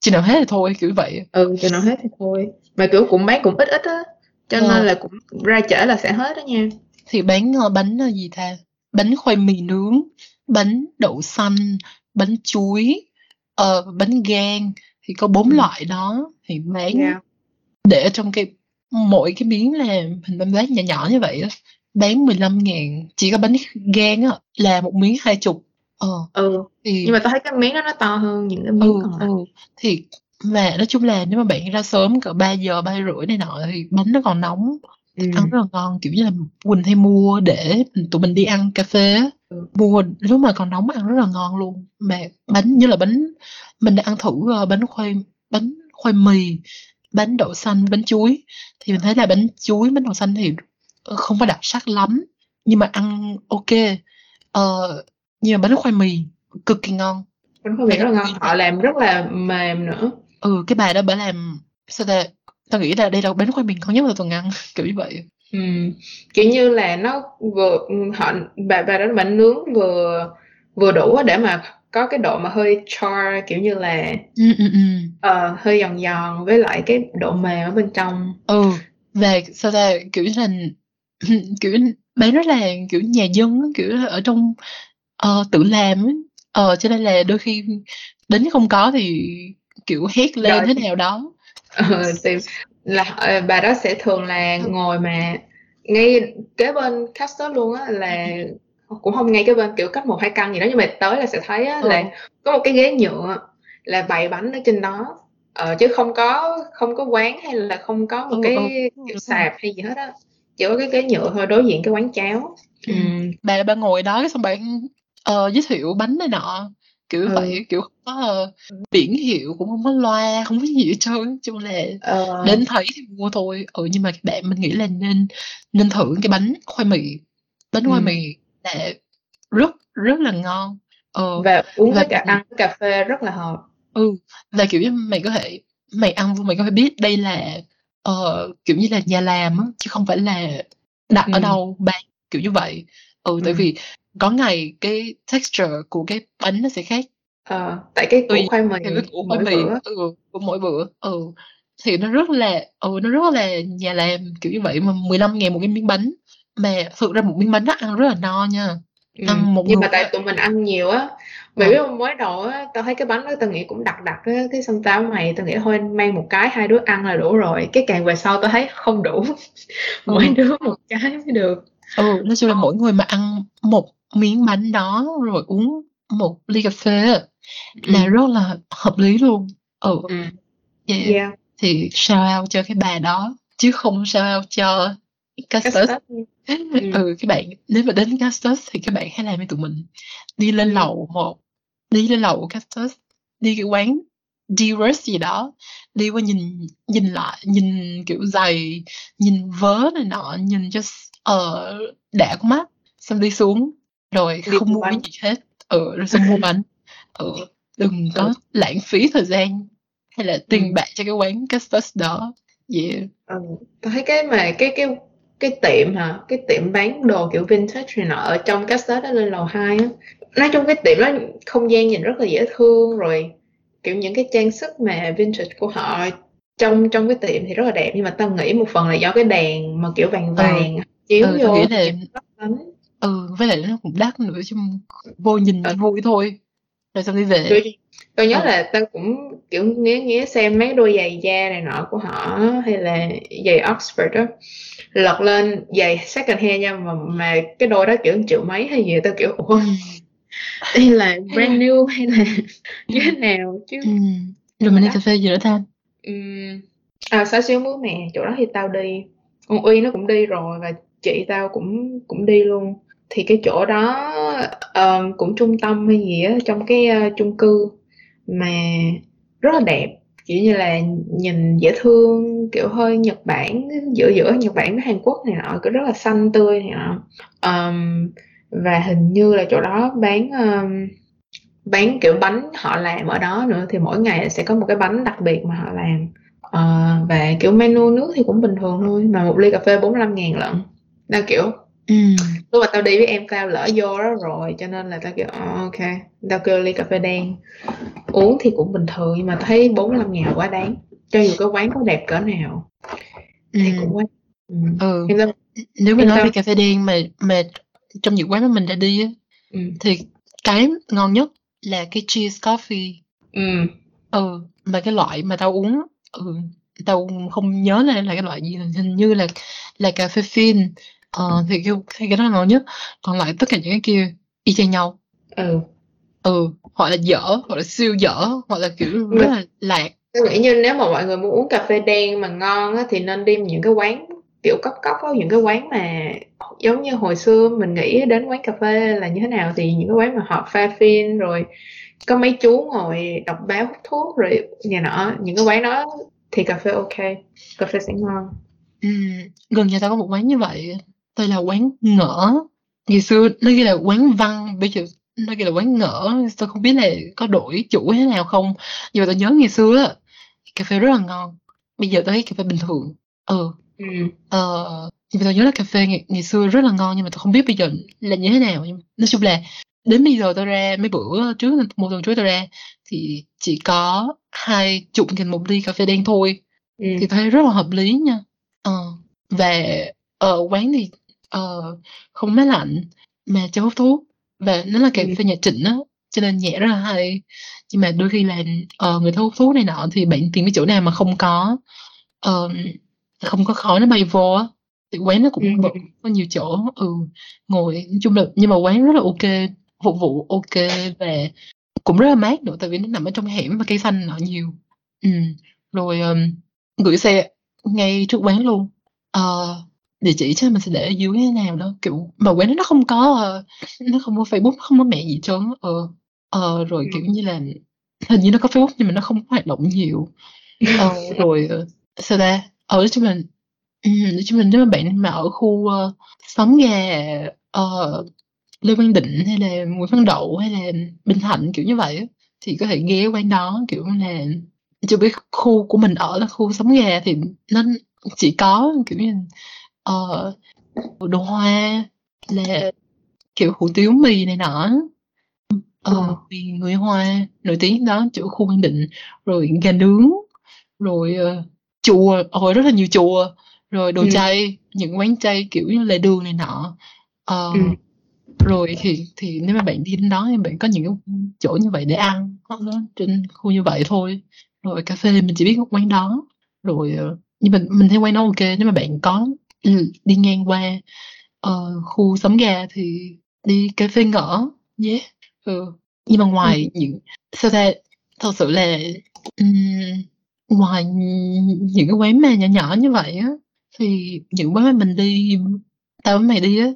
chừng nào hết thì thôi, kiểu vậy. Ừ, chừng nào hết thì thôi. Mà, kiểu, cũng bán cũng ít ít á cho ờ. nên là cũng ra trễ là sẽ hết đó nha. Thì bán uh, bánh uh, gì ta? Bánh khoai mì nướng bánh đậu xanh bánh chuối uh, bánh gan. Thì có bốn ừ. loại đó. Thì bán yeah. để trong cái mỗi cái miếng là hình tam giác nhỏ nhỏ như vậy đó bán 15 ngàn. Chỉ có bánh gan á là một miếng hai chục. Ờ. Ừ. Thì nhưng mà tôi thấy cái miếng đó nó to hơn những cái miếng ừ, còn ừ. thì mà nói chung là nếu mà bạn ra sớm cỡ 3 giờ, 3 rưỡi này nọ thì bánh nó còn nóng, Ừm. ăn rất là ngon, kiểu như là, Quỳnh hay mua để tụi mình đi ăn cà phê á, Ừ. mua lúc mà còn nóng ăn rất là ngon luôn. Mà bánh như là bánh mình đã ăn thử, ơ, bánh khoai bánh khoai mì, bánh đậu xanh, bánh chuối, thì mình thấy là bánh chuối, bánh đậu xanh thì, không có đặc sắc lắm, nhưng mà ăn ok Ờ, nhưng mà bánh khoai mì cực kỳ ngon. Bánh khoai mì rất là ngon, họ làm rất là mềm nữa. Ừ, cái bà đó bả làm sao ta? Tao nghĩ là đây là bánh khoai mì ngon nhất mà tao ăn, kiểu như vậy. Ừm, kiểu như là nó vừa họ bà bà đó bà nướng vừa vừa đủ để mà có cái độ mà hơi char kiểu như là ừ, ừ, ừ. ờ, hơi giòn giòn với lại cái độ mềm ở bên trong. Ừ, và sao ta kiểu như là (laughs) kiểu bán rất là kiểu nhà dân kiểu ở trong uh, tự làm ờ cho nên là đôi khi đến không có thì kiểu hét lên Rồi. thế nào đó ờ, thì là ờ, bà đó sẽ thường là ngồi mà ngay kế bên caster luôn á là cũng không ngay kế bên kiểu cách một hai căn gì đó nhưng mà tới là sẽ thấy á, là ừ. có một cái ghế nhựa là bày bánh ở trên đó ờ, chứ không có không có quán hay là không có một ừ, cái ừ. kiểu sạp hay gì hết á chỉ có cái ghế nhựa thôi đối diện cái quán cháo ừ. bà bà ngồi đó xong bạn uh, giới thiệu bánh này nọ kiểu ừ. vậy kiểu không có uh, biển hiệu cũng không có loa không có gì hết trơn chung là ờ. đến thấy thì mua thôi ừ nhưng mà các bạn mình nghĩ là nên nên thử cái bánh khoai mì bánh khoai ừ. mì là rất rất là ngon ờ, và uống và với cả ăn với cà phê rất là hợp ừ và kiểu như mày có thể mày ăn mày có thể biết đây là uh, kiểu như là nhà làm á chứ không phải là đặt ừ. ở đâu bán kiểu như vậy ừ, ừ. tại vì có ngày cái texture của cái bánh nó sẽ khác. Ờ, tại cái củ khoai mì cái củ khoai mì ừ, của mỗi bữa ừ. Thì nó rất là ừ nó rất là nhà làm kiểu như vậy mà 15 ngàn một cái miếng bánh. Mà thực ra một miếng bánh nó ăn rất là no nha. Ừ. ăn một nhưng mà tại tụi mình ăn nhiều á mày biết không mới đầu á tao thấy cái bánh đó tao nghĩ cũng đặc đặc á cái xong tao mày tao nghĩ thôi mang một cái hai đứa ăn là đủ rồi. Cái càng về sau tao thấy không đủ. (laughs) Mỗi ừ. đứa một cái mới được. Ừ nói chung là mỗi người mà ăn một miếng bánh đó rồi uống một ly cà phê là ừ. rất là hợp lý luôn ừ, ừ. Yeah. yeah. thì shout out cho cái bà đó chứ không shout out cho Castus (laughs) ừ. ừ các bạn nếu mà đến Castus thì các bạn hãy làm với tụi mình đi lên ừ. lầu một đi lên lầu của Castus đi cái quán Dearest gì đó đi qua nhìn nhìn lại nhìn kiểu giày nhìn vớ này nọ nhìn cho uh, đã con mắt xong đi xuống rồi đi không mua cái gì hết. Ừ rồi xong mua bánh. Ừ đừng có ừ. lãng phí thời gian hay là tiền ừ. bạc cho cái quán Castus đó. Yeah. Ừ. tôi thấy cái mà cái cái cái tiệm hả? Cái tiệm bán đồ kiểu vintage này nọ ở trong Castus đó lên lầu 2 á. Nói chung cái tiệm đó không gian nhìn rất là dễ thương rồi. Kiểu những cái trang sức mà vintage của họ trong trong cái tiệm thì rất là đẹp. Nhưng mà tao nghĩ một phần là do cái đèn mà kiểu vàng vàng ừ. chiếu ừ, vô nghĩ là ừ với lại nó cũng đắt nữa chứ vô nhìn ừ. vui thôi rồi xong đi về tôi, tôi nhớ ừ. là tao cũng kiểu nghe nghe xem mấy đôi giày da này nọ của họ hay là giày Oxford đó lật lên giày second hand nha mà mà cái đôi đó kiểu triệu mấy hay gì tao kiểu ủa (laughs) đây là brand new hay là (laughs) như thế nào chứ ừ. rồi mình đi cà phê gì nữa ta ừ. à xá xíu mướn nè chỗ đó thì tao đi con uy nó cũng đi rồi và chị tao cũng cũng đi luôn thì cái chỗ đó uh, cũng trung tâm hay gì á trong cái uh, chung cư mà rất là đẹp. Kiểu như là nhìn dễ thương kiểu hơi Nhật Bản giữa giữa Nhật Bản với Hàn Quốc này nọ cứ rất là xanh tươi này nọ. Um, và hình như là chỗ đó bán um, bán kiểu bánh họ làm ở đó nữa thì mỗi ngày sẽ có một cái bánh đặc biệt mà họ làm. Uh, và kiểu menu nước thì cũng bình thường thôi mà một ly cà phê 45 ngàn lận. Là kiểu ừ. lúc mà tao đi với em tao lỡ vô đó rồi cho nên là tao kiểu oh, ok tao kêu ly cà phê đen uống thì cũng bình thường nhưng mà thấy 45 ngàn quá đáng cho dù cái quán có đẹp cỡ nào thì ừ. cũng quá ừ. ừ. Tao, nếu mà nói về cà phê đen mà mà trong những quán mà mình đã đi á ừ. thì cái ngon nhất là cái cheese coffee ừ ừ mà cái loại mà tao uống ừ tao không nhớ là là cái loại gì hình như là là cà phê phin ờ thì cái thì cái đó là ngon nhất. Còn lại tất cả những cái kia y chang nhau. Ừ. Ừ hoặc là dở hoặc là siêu dở hoặc là kiểu rất là lạc. Tôi nghĩ như nếu mà mọi người muốn uống cà phê đen mà ngon á, thì nên đi những cái quán kiểu cốc cốc có những cái quán mà giống như hồi xưa mình nghĩ đến quán cà phê là như thế nào thì những cái quán mà họ pha phin rồi có mấy chú ngồi đọc báo hút thuốc rồi nhà nọ những cái quán đó thì cà phê ok cà phê sẽ ngon. Ừ, gần nhà tao có một quán như vậy đây là quán ngỡ. Ngày xưa nó ghi là quán văn bây giờ nó ghi là quán ngỡ. Tôi không biết là có đổi chủ thế nào không. Nhưng mà tôi nhớ ngày xưa cà phê rất là ngon. Bây giờ tôi thấy cà phê bình thường. Ừ. Ừ. Ờ nhưng mà tôi nhớ là cà phê ngày, ngày xưa rất là ngon nhưng mà tôi không biết bây giờ là như thế nào. Nhưng nói chung là đến bây giờ tôi ra mấy bữa trước một tuần trước tôi ra thì chỉ có hai chục nghìn một ly cà phê đen thôi. Ừ. thì tôi thấy rất là hợp lý nha. Ờ. Và ở quán thì uh, không máy lạnh mà cho hút thuốc. Và nó là cà phê nhà trịnh á cho nên nhẹ rất là hay nhưng mà đôi khi là uh, người ta hút thuốc này nọ thì bạn tìm cái chỗ nào mà không có uh, không có khói nó bay vô á thì quán nó cũng bự có nhiều chỗ ừ ngồi nói chung là nhưng mà quán rất là ok phục vụ ok và cũng rất là mát nữa tại vì nó nằm ở trong hẻm và cây xanh nọ nhiều. Ừ. rồi um, gửi xe ngay trước quán luôn. Uh, địa chỉ cho mình sẽ để ở dưới thế nào đó kiểu mà quán nó không có uh, nó không có facebook không có mẹ gì trơn ờ. Uh, rồi kiểu như là hình như nó có facebook nhưng mà nó không có hoạt động nhiều. Uh, (laughs) rồi uh, sao ta? Ở nói chung là nói chung là nếu mà bạn mà ở khu uh, xóm gà uh, Lê Quang Định hay là Nguyễn Văn Đậu hay là Bình Thạnh kiểu như vậy thì có thể ghé quán đó kiểu là chưa biết khu của mình ở là khu sống gà thì nó chỉ có kiểu như uh, đồ hoa là kiểu hủ tiếu mì này nọ. Ờ vì người hoa nổi tiếng đó chỗ khu Quang Định rồi gà nướng rồi uh, chùa hồi rất là nhiều chùa rồi đồ ừ. chay những quán chay kiểu như lề đường này nọ. Ờ, ừ. rồi thì thì nếu mà bạn đi đến đó thì bạn có những cái chỗ như vậy để ăn đó, trên khu như vậy thôi. Rồi cà phê mình chỉ biết quán đó. Rồi ờ, nhưng mình mình thấy quán đó ok nếu mà bạn có đi ngang qua uh, khu sống gà thì đi cà phê nhé yeah. ừ. nhưng mà ngoài ừ. những sao ta thật sự là um, ngoài những cái quán mà nhỏ nhỏ như vậy á thì những quán mà mình đi tao với mày đi á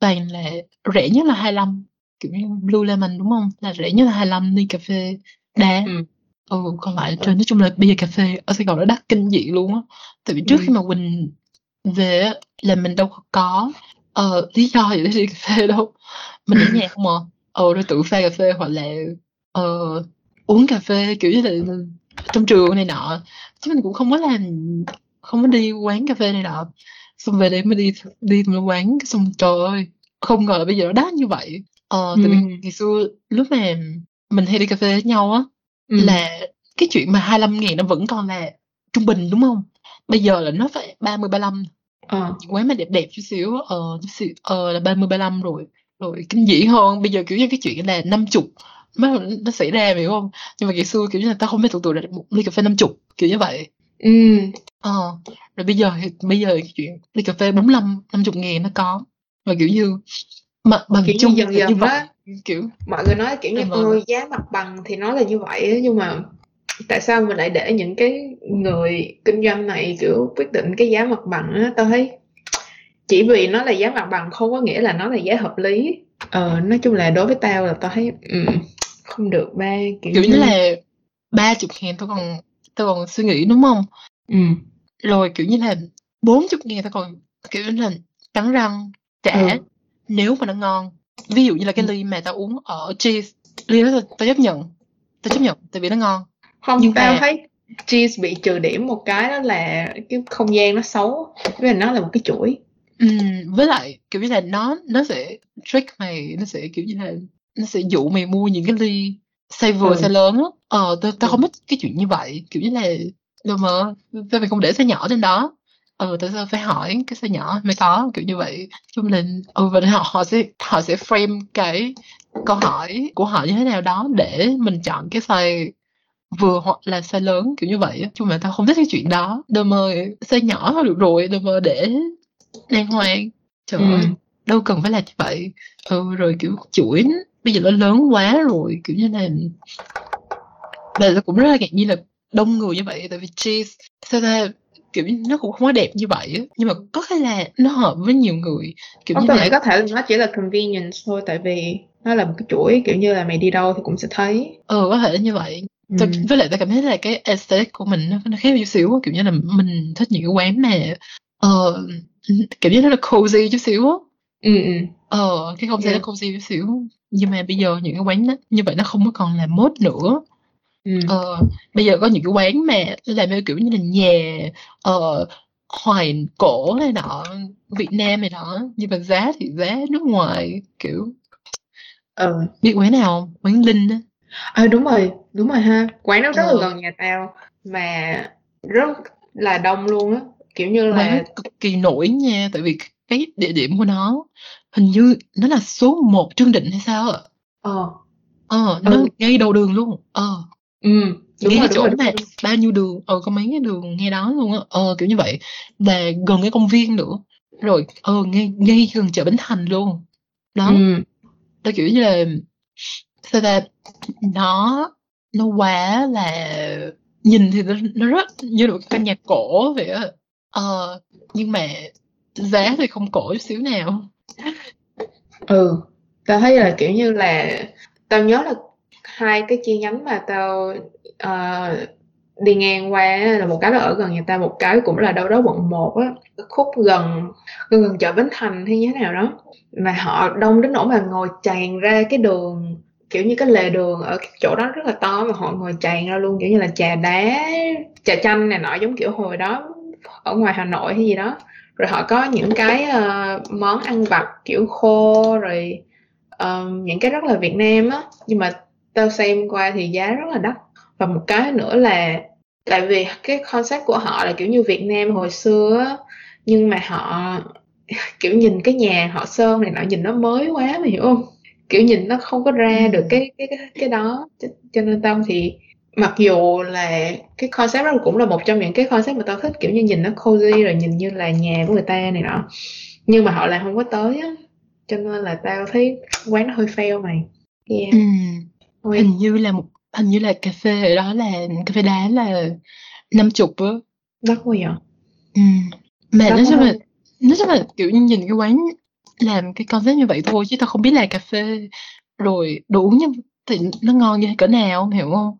toàn là rẻ nhất là 25 kiểu như Blue Lemon đúng không là rẻ nhất là 25 ly cà phê đá ừ. ừ còn lại trên nói chung là giờ cà phê ở Sài Gòn nó đắt kinh dị luôn á tại vì trước ừ. khi mà Quỳnh về là mình đâu có ờ lý do gì để đi cà phê đâu. Mình ở nhà không à. Ờ rồi tự pha cà phê hoặc là ờ uống cà phê kiểu như là trong trường này nọ. Chứ mình cũng không có làm không có đi quán cà phê này nọ. Xong về đây mới đi đi một quán xong trời ơi không ngờ bây giờ nó đắt như vậy. Ờ tại vì ngày xưa lúc mà mình hay đi cà phê với nhau á ừ. là cái chuyện mà 25 ngàn nó vẫn còn là trung bình đúng không? Bây giờ là nó phải 30 35 ờ. quán mà đẹp đẹp chút xíu ờ chút xíu ờ là 30 35 rồi rồi kinh dị hơn. Bây giờ kiểu như cái chuyện là 50 nó, nó xảy ra hiểu không? Nhưng mà ngày xưa kiểu như là tao không biết tưởng tượng được một ly cà phê 50 kiểu như vậy. Ừ. Ờ rồi bây giờ thì bây giờ chuyện ly cà phê 45 50 ngàn nó có. Và kiểu như mà bằng kiểu chung dần dần á kiểu mọi người nói kiểu như ôi giá mặt bằng thì nó là như vậy nhưng mà tại sao mình lại để những cái người kinh doanh này kiểu quyết định cái giá mặt bằng á tao thấy chỉ vì nó là giá mặt bằng không có nghĩa là nó là giá hợp lý. Ờ nói chung là đối với tao là tao thấy um, không được ba kiểu, kiểu như, như là ba chục ngàn tao còn tao còn suy nghĩ đúng không? Ừ. Rồi kiểu như là bốn chục ngàn tao còn kiểu như là cắn răng trả ừ. nếu mà nó ngon. Ví dụ như là cái ly mà tao uống ở cheese ly đó tao chấp nhận tao chấp nhận tại vì nó ngon không nhưng tao mà... thấy cheese bị trừ điểm một cái đó là cái không gian nó xấu với nó là một cái chuỗi. Ừ, với lại kiểu như là nó nó sẽ trick mày nó sẽ kiểu như là nó sẽ dụ mày mua những cái ly size vừa ừ. size lớn á. Ờ tao tao ừ. không thích cái chuyện như vậy. Kiểu như là đâu mà tao mày không để size nhỏ trên đó. Ừ tại sao phải hỏi cái size nhỏ mới có kiểu như vậy. Chung là ừ và họ họ sẽ họ sẽ frame cái câu hỏi của họ như thế nào đó để mình chọn cái size vừa hoặc là size lớn kiểu như vậy chung là tao không thích cái chuyện đó. Đâu mà size nhỏ thôi được rồi đâu mà để đàng hoàng. Trời ừ. ơi đâu cần phải là như vậy. Ừ rồi kiểu chuỗi bây giờ nó lớn quá rồi kiểu như này nó cũng rất là ngạc nhiên là đông người như vậy tại vì cheese sao ta kiểu như nó cũng không có đẹp như vậy nhưng mà có thể là nó hợp với nhiều người kiểu không, như là có thể là nó chỉ là convenience thôi tại vì nó là một cái chuỗi kiểu như là mày đi đâu thì cũng sẽ thấy. Ờ có thể như vậy ừ. với lại ta cảm thấy là cái aesthetic của mình nó, nó khác chút xíu kiểu như là mình thích những cái quán mà ờ kiểu như nó là cozy chút xíu á. Ừ ừ. Ờ cái không gian yeah. nó cozy chút xíu. Nhưng mà bây giờ những cái quán đó, như vậy nó không có còn là mốt nữa. Ừ. ờ, bây giờ có những cái quán mà làm theo kiểu như là nhà ờ, hoài cổ này nọ Việt Nam này nọ nhưng mà giá thì giá nước ngoài kiểu ờ. biết quán nào không? Quán Linh á à, đúng rồi đúng rồi ha. Quán đó rất ờ. là gần nhà tao mà rất là đông luôn á. Kiểu như là quán cực kỳ nổi nha tại vì cái địa điểm của nó hình như nó là số 1 Trương Định hay sao ạ ờ. Ờ nó ừ. ngay đầu đường luôn ờ. Ừ đúng ngay rồi, chỗ mà bao nhiêu đường ờ có mấy cái đường ngay đó luôn á. Ờ kiểu như vậy. Và gần cái công viên nữa. Rồi ờ ngay ngay gần chợ Bến Thành luôn. Đó. Ừ. đó kiểu như là sao ta nó nó quá là nhìn thì nó, nó rất như một căn nhà cổ vậy á. Ờ nhưng mà giá thì không cổ chút xíu nào. Ừ tao thấy là kiểu như là tao nhớ là hai cái chi nhánh mà tao uh, đi ngang qua là một cái là ở gần nhà ta một cái cũng là đâu đó quận 1 á. Khúc gần gần gần chợ Bến Thành hay như thế nào đó. Mà họ đông đến nỗi mà ngồi tràn ra cái đường kiểu như cái lề đường ở cái chỗ đó rất là to mà họ ngồi tràn ra luôn kiểu như là trà đá trà chanh này nọ giống kiểu hồi đó ở ngoài Hà Nội hay gì đó. Rồi họ có những cái uh, món ăn vặt kiểu khô rồi um, những cái rất là Việt Nam á. Nhưng mà tao xem qua thì giá rất là đắt. Và một cái nữa là tại vì cái concept của họ là kiểu như Việt Nam hồi xưa á nhưng mà họ kiểu nhìn cái nhà họ sơn này nọ nhìn nó mới quá mà hiểu không? Kiểu nhìn nó không có ra ừ. được cái cái cái, cái đó cho, cho nên tao thì mặc dù là cái concept đó cũng là một trong những cái concept mà tao thích kiểu như nhìn nó cozy rồi nhìn như là nhà của người ta này nọ nhưng mà họ làm không có tới á cho nên là tao thấy quán nó hơi fail mày yeah. ừ. hình như là một hình như là cà phê ở đó là cà phê đá là năm chục á đắt quá vậy ừ. mà nói chung là nói chung là kiểu nhìn cái quán làm cái concept như vậy thôi chứ tao không biết là cà phê rồi đồ uống như thì nó ngon như cỡ nào hiểu không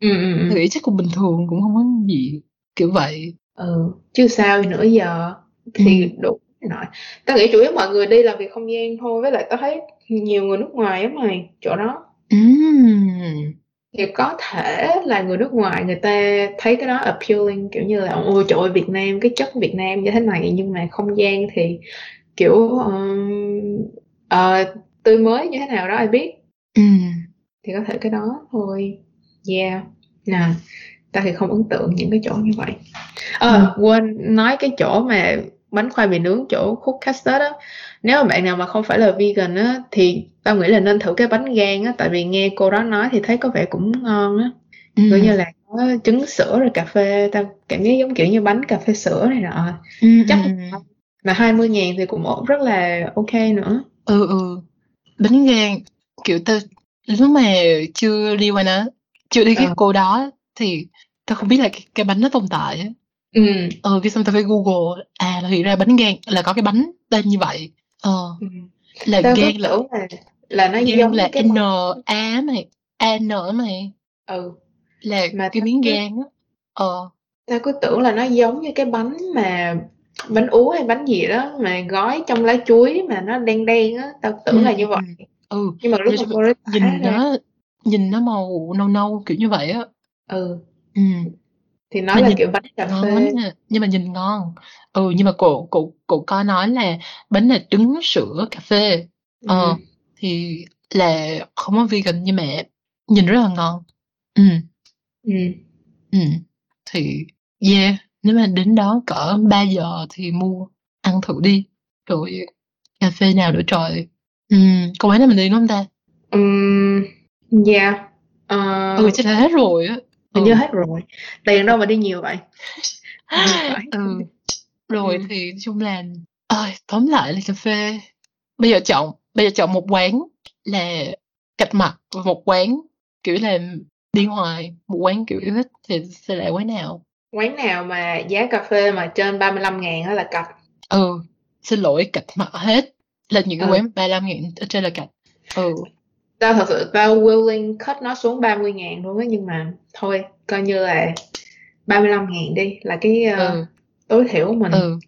ừ, ừ, ừ. nghĩ chắc cũng bình thường cũng không có gì kiểu vậy ừ chứ sao nữa giờ thì ừ. đủ nói tao nghĩ chủ yếu mọi người đi làm việc không gian thôi với lại tao thấy nhiều người nước ngoài á mày chỗ đó mm. thì có thể là người nước ngoài người ta thấy cái đó appealing kiểu như là ôi trời ơi Việt Nam cái chất Việt Nam như thế này nhưng mà không gian thì kiểu um, uh, tươi mới như thế nào đó ai biết mm. thì có thể cái đó thôi yeah nè ta thì không ấn tượng những cái chỗ như vậy ờ à, ừ. quên nói cái chỗ mà bánh khoai mì nướng chỗ khúc custard á nếu mà bạn nào mà không phải là vegan á thì tao nghĩ là nên thử cái bánh gan á tại vì nghe cô đó nói thì thấy có vẻ cũng ngon á ừ. như là có trứng sữa rồi cà phê tao cảm giác giống kiểu như bánh cà phê sữa này nọ ừ, chắc ừ. Mà 20 ngàn thì cũng rất là ok nữa. Ừ ừ. Bánh gan kiểu tao lúc mà chưa đi qua nó chưa đi cái ờ. cô đó thì tao không biết là cái, cái bánh nó tồn tại ừ. Ờ cái xong tao phải google à là hiện ra bánh gan là có cái bánh tên như vậy. Ờ. Ừ. là tao gan là là là nó gan giống là cái n a mày a n mày ừ. Là mà cái miếng gan á. Ờ. tao cứ tưởng là nó giống như cái bánh mà bánh ú hay bánh gì đó mà gói trong lá chuối mà nó đen đen á tao tưởng ừ, là như vậy. ừ. Nhưng mà lúc mà cô nhìn nó nhìn nó màu nâu nâu kiểu như vậy á. Ừ. Ừ. Thì nó mà là nhìn kiểu bánh cà phê. nhưng mà nhìn ngon. Ừ nhưng mà cổ cổ cổ có nói là bánh là trứng sữa cà phê. Ờ ừ. thì là không có vegan nhưng mà nhìn rất là ngon. Ừ. Ừ. Ừ. Thì yeah nếu mà đến đó cỡ 3 giờ thì mua ăn thử đi rồi cà phê nào nữa trời ừ có quán nào mình đi đúng không ta um, yeah uh, ừ chắc là hết rồi á Hình như ừ. hết rồi. Tiền đâu mà đi nhiều vậy? (laughs) (laughs) Ừ. Rồi ừ. thì chung là ơi tóm lại là cà phê bây giờ chọn bây giờ chọn một quán là cạch mặt và một quán kiểu là đi ngoài một quán kiểu yêu thích thì sẽ lại quán nào quán nào mà giá cà phê mà trên 35 ngàn đó là cạch ừ xin lỗi cạch mặt hết là những cái ừ. quán 35 ngàn ở trên là cạch ừ tao thật sự tao willing cut nó xuống 30 ngàn luôn á nhưng mà thôi coi như là 35 ngàn đi là cái uh, ừ. tối thiểu của mình ừ.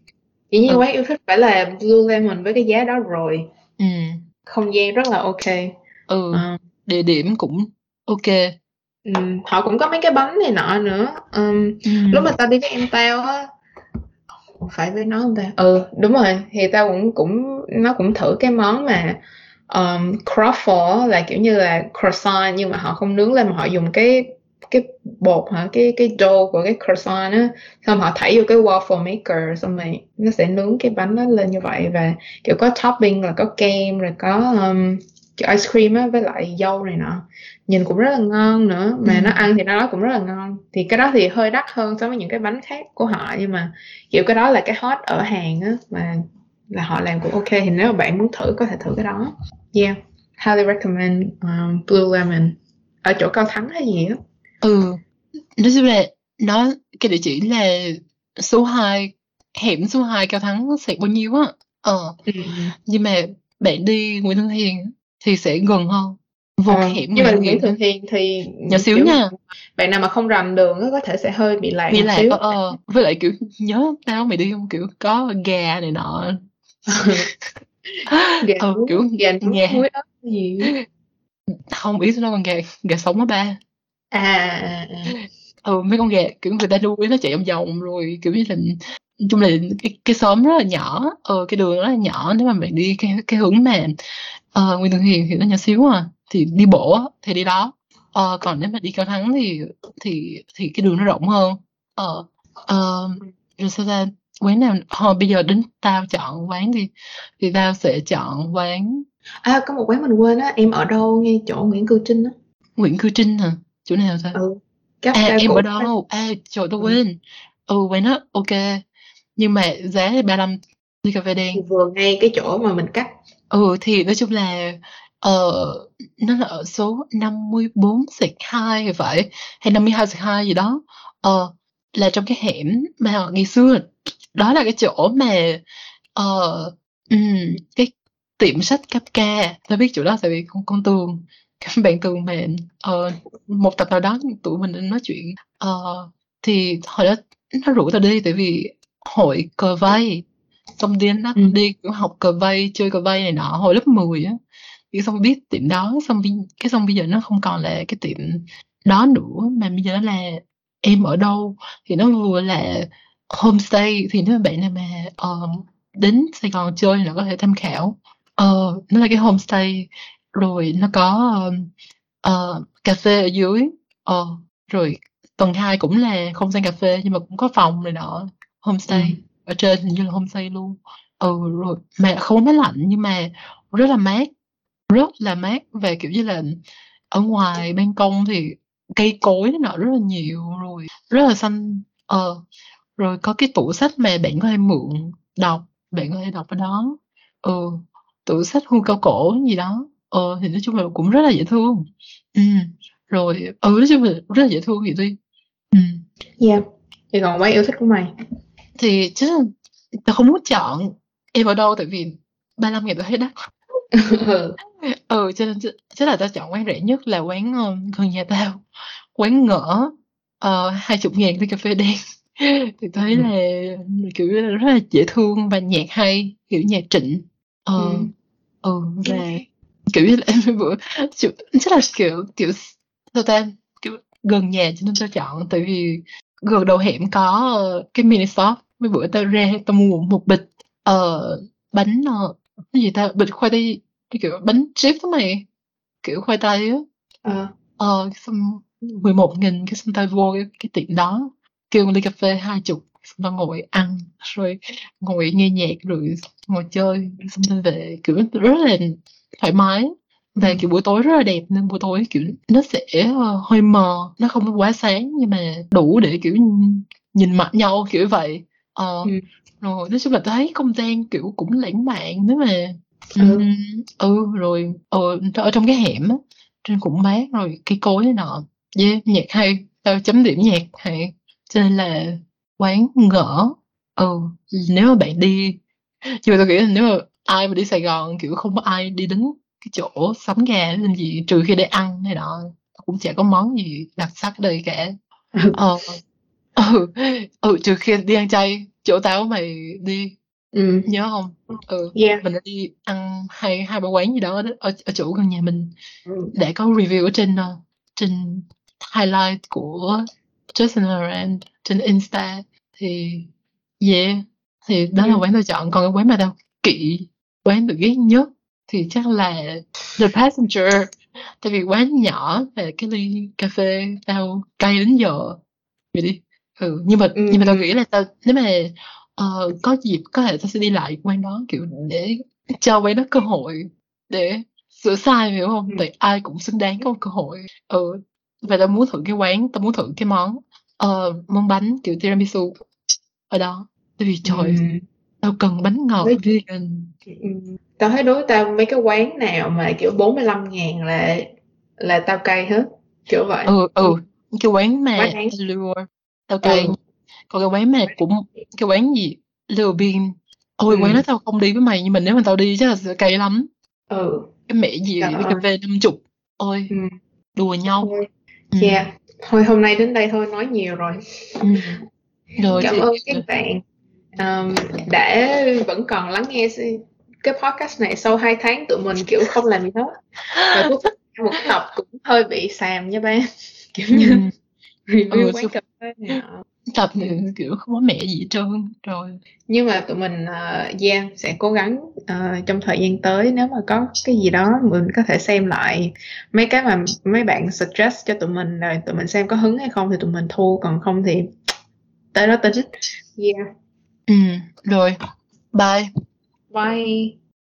chỉ như ừ. quán yêu thích phải là Blue Lemon với cái giá đó rồi ừ. không gian rất là ok ừ uh. địa điểm cũng ok họ cũng có mấy cái bánh này nọ nữa. Um, ừ. lúc mà tao đi với em tao á phải với nó không ta? Ừ đúng rồi thì tao cũng cũng nó cũng thử cái món mà um, croffle là kiểu như là croissant nhưng mà họ không nướng lên mà họ dùng cái cái bột hả? Cái cái dough của cái croissant á xong họ thảy vô cái waffle maker xong rồi nó sẽ nướng cái bánh nó lên như vậy và kiểu có topping là có kem rồi có um, kiểu ice cream á với lại dâu này nọ. Nhìn cũng rất là ngon nữa mà ừ. nó ăn thì nó cũng rất là ngon. Thì cái đó thì hơi đắt hơn so với những cái bánh khác của họ nhưng mà kiểu cái đó là cái hot ở hàng á mà là họ làm cũng ok. Thì nếu mà bạn muốn thử có thể thử cái đó. Yeah highly recommend um, Blue Lemon. Ở chỗ Cao Thắng hay gì á. Ừ nói chung là nó cái địa chỉ là số 2 hẻm số 2 Cao Thắng sẽ bao nhiêu á. Ờ. Ừ. nhưng mà bạn đi Nguyễn Thương Hiền thì sẽ gần hơn. Vô à, hẻm nhưng mà Nguyễn Thường Hiền thì nhỏ xíu nha. bạn nào mà không rành đường có thể sẽ hơi bị lạc bị lạc xíu. Ờ, ờ, với lại kiểu nhớ tao mày đi không? Kiểu có gà này nọ. (laughs) Gà ờ, kiểu gà gì? Không biết nó con gà gà sống á ba. À, à, à. ừ mấy con gà kiểu người ta nuôi nó chạy vòng vòng rồi kiểu như là chung là cái, cái xóm rất là nhỏ. Ờ cái đường rất là nhỏ nếu mà bạn đi cái cái hướng mà uh, Nguyễn Thường Hiền thì nó nhỏ xíu à. Thì đi bộ thì đi đó. Ờ, còn nếu mà đi cao thắng thì thì thì cái đường nó rộng hơn. Ờ ờ rồi sao ta? Quán nào thôi bây giờ đến tao chọn quán đi. Thì tao sẽ chọn quán à có một quán mình quên á em ở đâu ngay chỗ Nguyễn Cư Trinh á? Nguyễn Cư Trinh hả? Chỗ nào ta? Ừ Các à em ở đâu à trời tôi ừ. quên. Ừ quán đó ok. Nhưng mà giá thì 35 ly cà phê đen. Thì vừa ngay cái chỗ mà mình cắt ừ thì nói chung là ờ nó là ở số 54 sạch 2 thì phải hay 52 sạch 2 gì đó. Ờ là trong cái hẻm mà ngày xưa đó là cái chỗ mà ờ um, cái tiệm sách cấp ca. Tôi biết chỗ đó tại vì con con tường các bạn tường mà uh, một tập nào đó tụi mình nói chuyện. Uh, thì hồi đó nó rủ tao đi tại vì hội cờ vây xong đi nó ừ. đi học cờ vây chơi cờ vây này nọ hồi lớp 10 á. Thì xong biết tiệm đó xong cái xong bây giờ nó không còn là cái tiệm đó nữa mà bây giờ nó là em ở đâu? Thì nó vừa là homestay thì nếu bạn nào mà uh, đến Sài Gòn chơi thì nó có thể tham khảo. Uh, nó là cái homestay. Rồi nó có uh, cà phê ở dưới. Uh, rồi tầng 2 cũng là không gian cà phê nhưng mà cũng có phòng này nọ homestay. Ừ ở trên hình như là homestay luôn. Ừ rồi. Mà không có máy lạnh, nhưng mà rất là mát. Rất là mát. Về kiểu như là, ở ngoài ban công thì cây cối nọ rất là nhiều, rồi rất là xanh. Ờ rồi có cái tủ sách mà bạn có thể mượn đọc. Bạn có thể đọc ở đó. Ừ tủ sách hưu cao cổ gì đó. Ờ thì nói chung là cũng rất là dễ thương. Ừ rồi. Ừ nói chung là rất là dễ thương vậy thôi ừ. Yeah thì còn mấy yêu thích của mày? Thì chứ tao không muốn chọn em ở đâu tại vì 35 ngàn tôi thấy đắt ừ. ừ cho nên chắc là tao chọn quán rẻ nhất là quán um, gần nhà tao quán ngỡ uh, hai chục ngàn ly cà phê đen (laughs) thì thấy ừ. là kiểu là rất là dễ thương và nhạc hay kiểu nhạc trịnh ờ ừ. ừ và kiểu như là em bữa chắc là kiểu kiểu sao ta kiểu gần nhà cho nên tao chọn tại vì gần đầu hẻm có uh, cái mini shop. Mấy bữa tao ra tao mua một bịch uh, bánh uh, cái gì ta? Bịch khoai tây cái kiểu bánh chip đó mày. Kiểu khoai tây á. Ờ. Ờ xong 11 nghìn cái xong tao vô cái, cái tiệm đó kêu một ly cà phê hai chục xong tao ngồi ăn rồi ngồi nghe nhạc rồi ngồi chơi xong tao về kiểu rất là thoải mái và ừ. kiểu buổi tối rất là đẹp nên buổi tối kiểu nó sẽ uh, hơi mờ nó không quá sáng nhưng mà đủ để kiểu nhìn mặt nhau kiểu vậy ờ ừ. rồi nói chung là thấy không gian kiểu cũng lãng mạn nếu mà ừ, ừ rồi ờ, ở trong cái hẻm á trên cũng mát rồi cây cối này nọ yeah, nhạc hay tao chấm điểm nhạc hay cho nên là quán ngỡ ừ nếu mà bạn đi nhưng mà tôi nghĩ là nếu mà ai mà đi Sài Gòn kiểu không có ai đi đến cái chỗ sắm gà làm gì trừ khi để ăn này nọ cũng chả có món gì đặc sắc đây cả ờ ừ ừ trừ khi đi ăn chay chỗ tao mày đi ừ. nhớ không ừ yeah. mình đã đi ăn hai hai ba quán gì đó ở, ở chỗ gần nhà mình ừ. để có review ở trên uh, trên highlight của Justin Laurent trên Insta thì yeah thì đó là quán tôi chọn còn cái quán mà tao kỵ quán được ghét nhất thì chắc là The Passenger tại vì quán nhỏ và cái ly cà phê tao cay đến giờ vậy đi ừ nhưng mà ừ. nhưng mà tao nghĩ là tao nếu mà uh, có dịp có thể tao sẽ đi lại quán đó kiểu để cho quán đó cơ hội để sửa sai hiểu không? Ừ. Tại ai cũng xứng đáng có một cơ hội. Ừ và tao muốn thử cái quán, tao muốn thử cái món uh, món bánh kiểu tiramisu ở đó. Tại vì trời ừ. Tao cần bánh ngọt Đấy. vegan. Ừ. Tao thấy đối tao mấy cái quán nào mà kiểu 45 ngàn là là tao cay hết kiểu vậy. Ừ ừ cái quán mà quán lure tao cay. Ừ còn cái quán mà cũng cái quán gì lừa bean ôi ừ. quán đó tao không đi với mày nhưng mà nếu mà tao đi chắc là sẽ cay lắm ừ cái mẹ gì cái cà phê năm chục ôi ừ. đùa nhau thôi. Ừ. yeah thôi hôm nay đến đây thôi nói nhiều rồi ừ. rồi cảm thì... ơn (laughs) các bạn um, đã vẫn còn lắng nghe cái podcast này sau 2 tháng tụi mình kiểu không làm gì hết. Và cuối một tập cũng hơi bị xàm nha ba. (laughs) Kiểu như ừ. review ừ, quán cà phê này tập thì kiểu không có mẹ gì hết trơn rồi nhưng mà tụi mình uh, yeah sẽ cố gắng uh, trong thời gian tới nếu mà có cái gì đó mình có thể xem lại mấy cái mà mấy bạn suggest cho tụi mình rồi tụi mình xem có hứng hay không thì tụi mình thu còn không thì tới đó tính yeah ừ rồi. Bye. Bye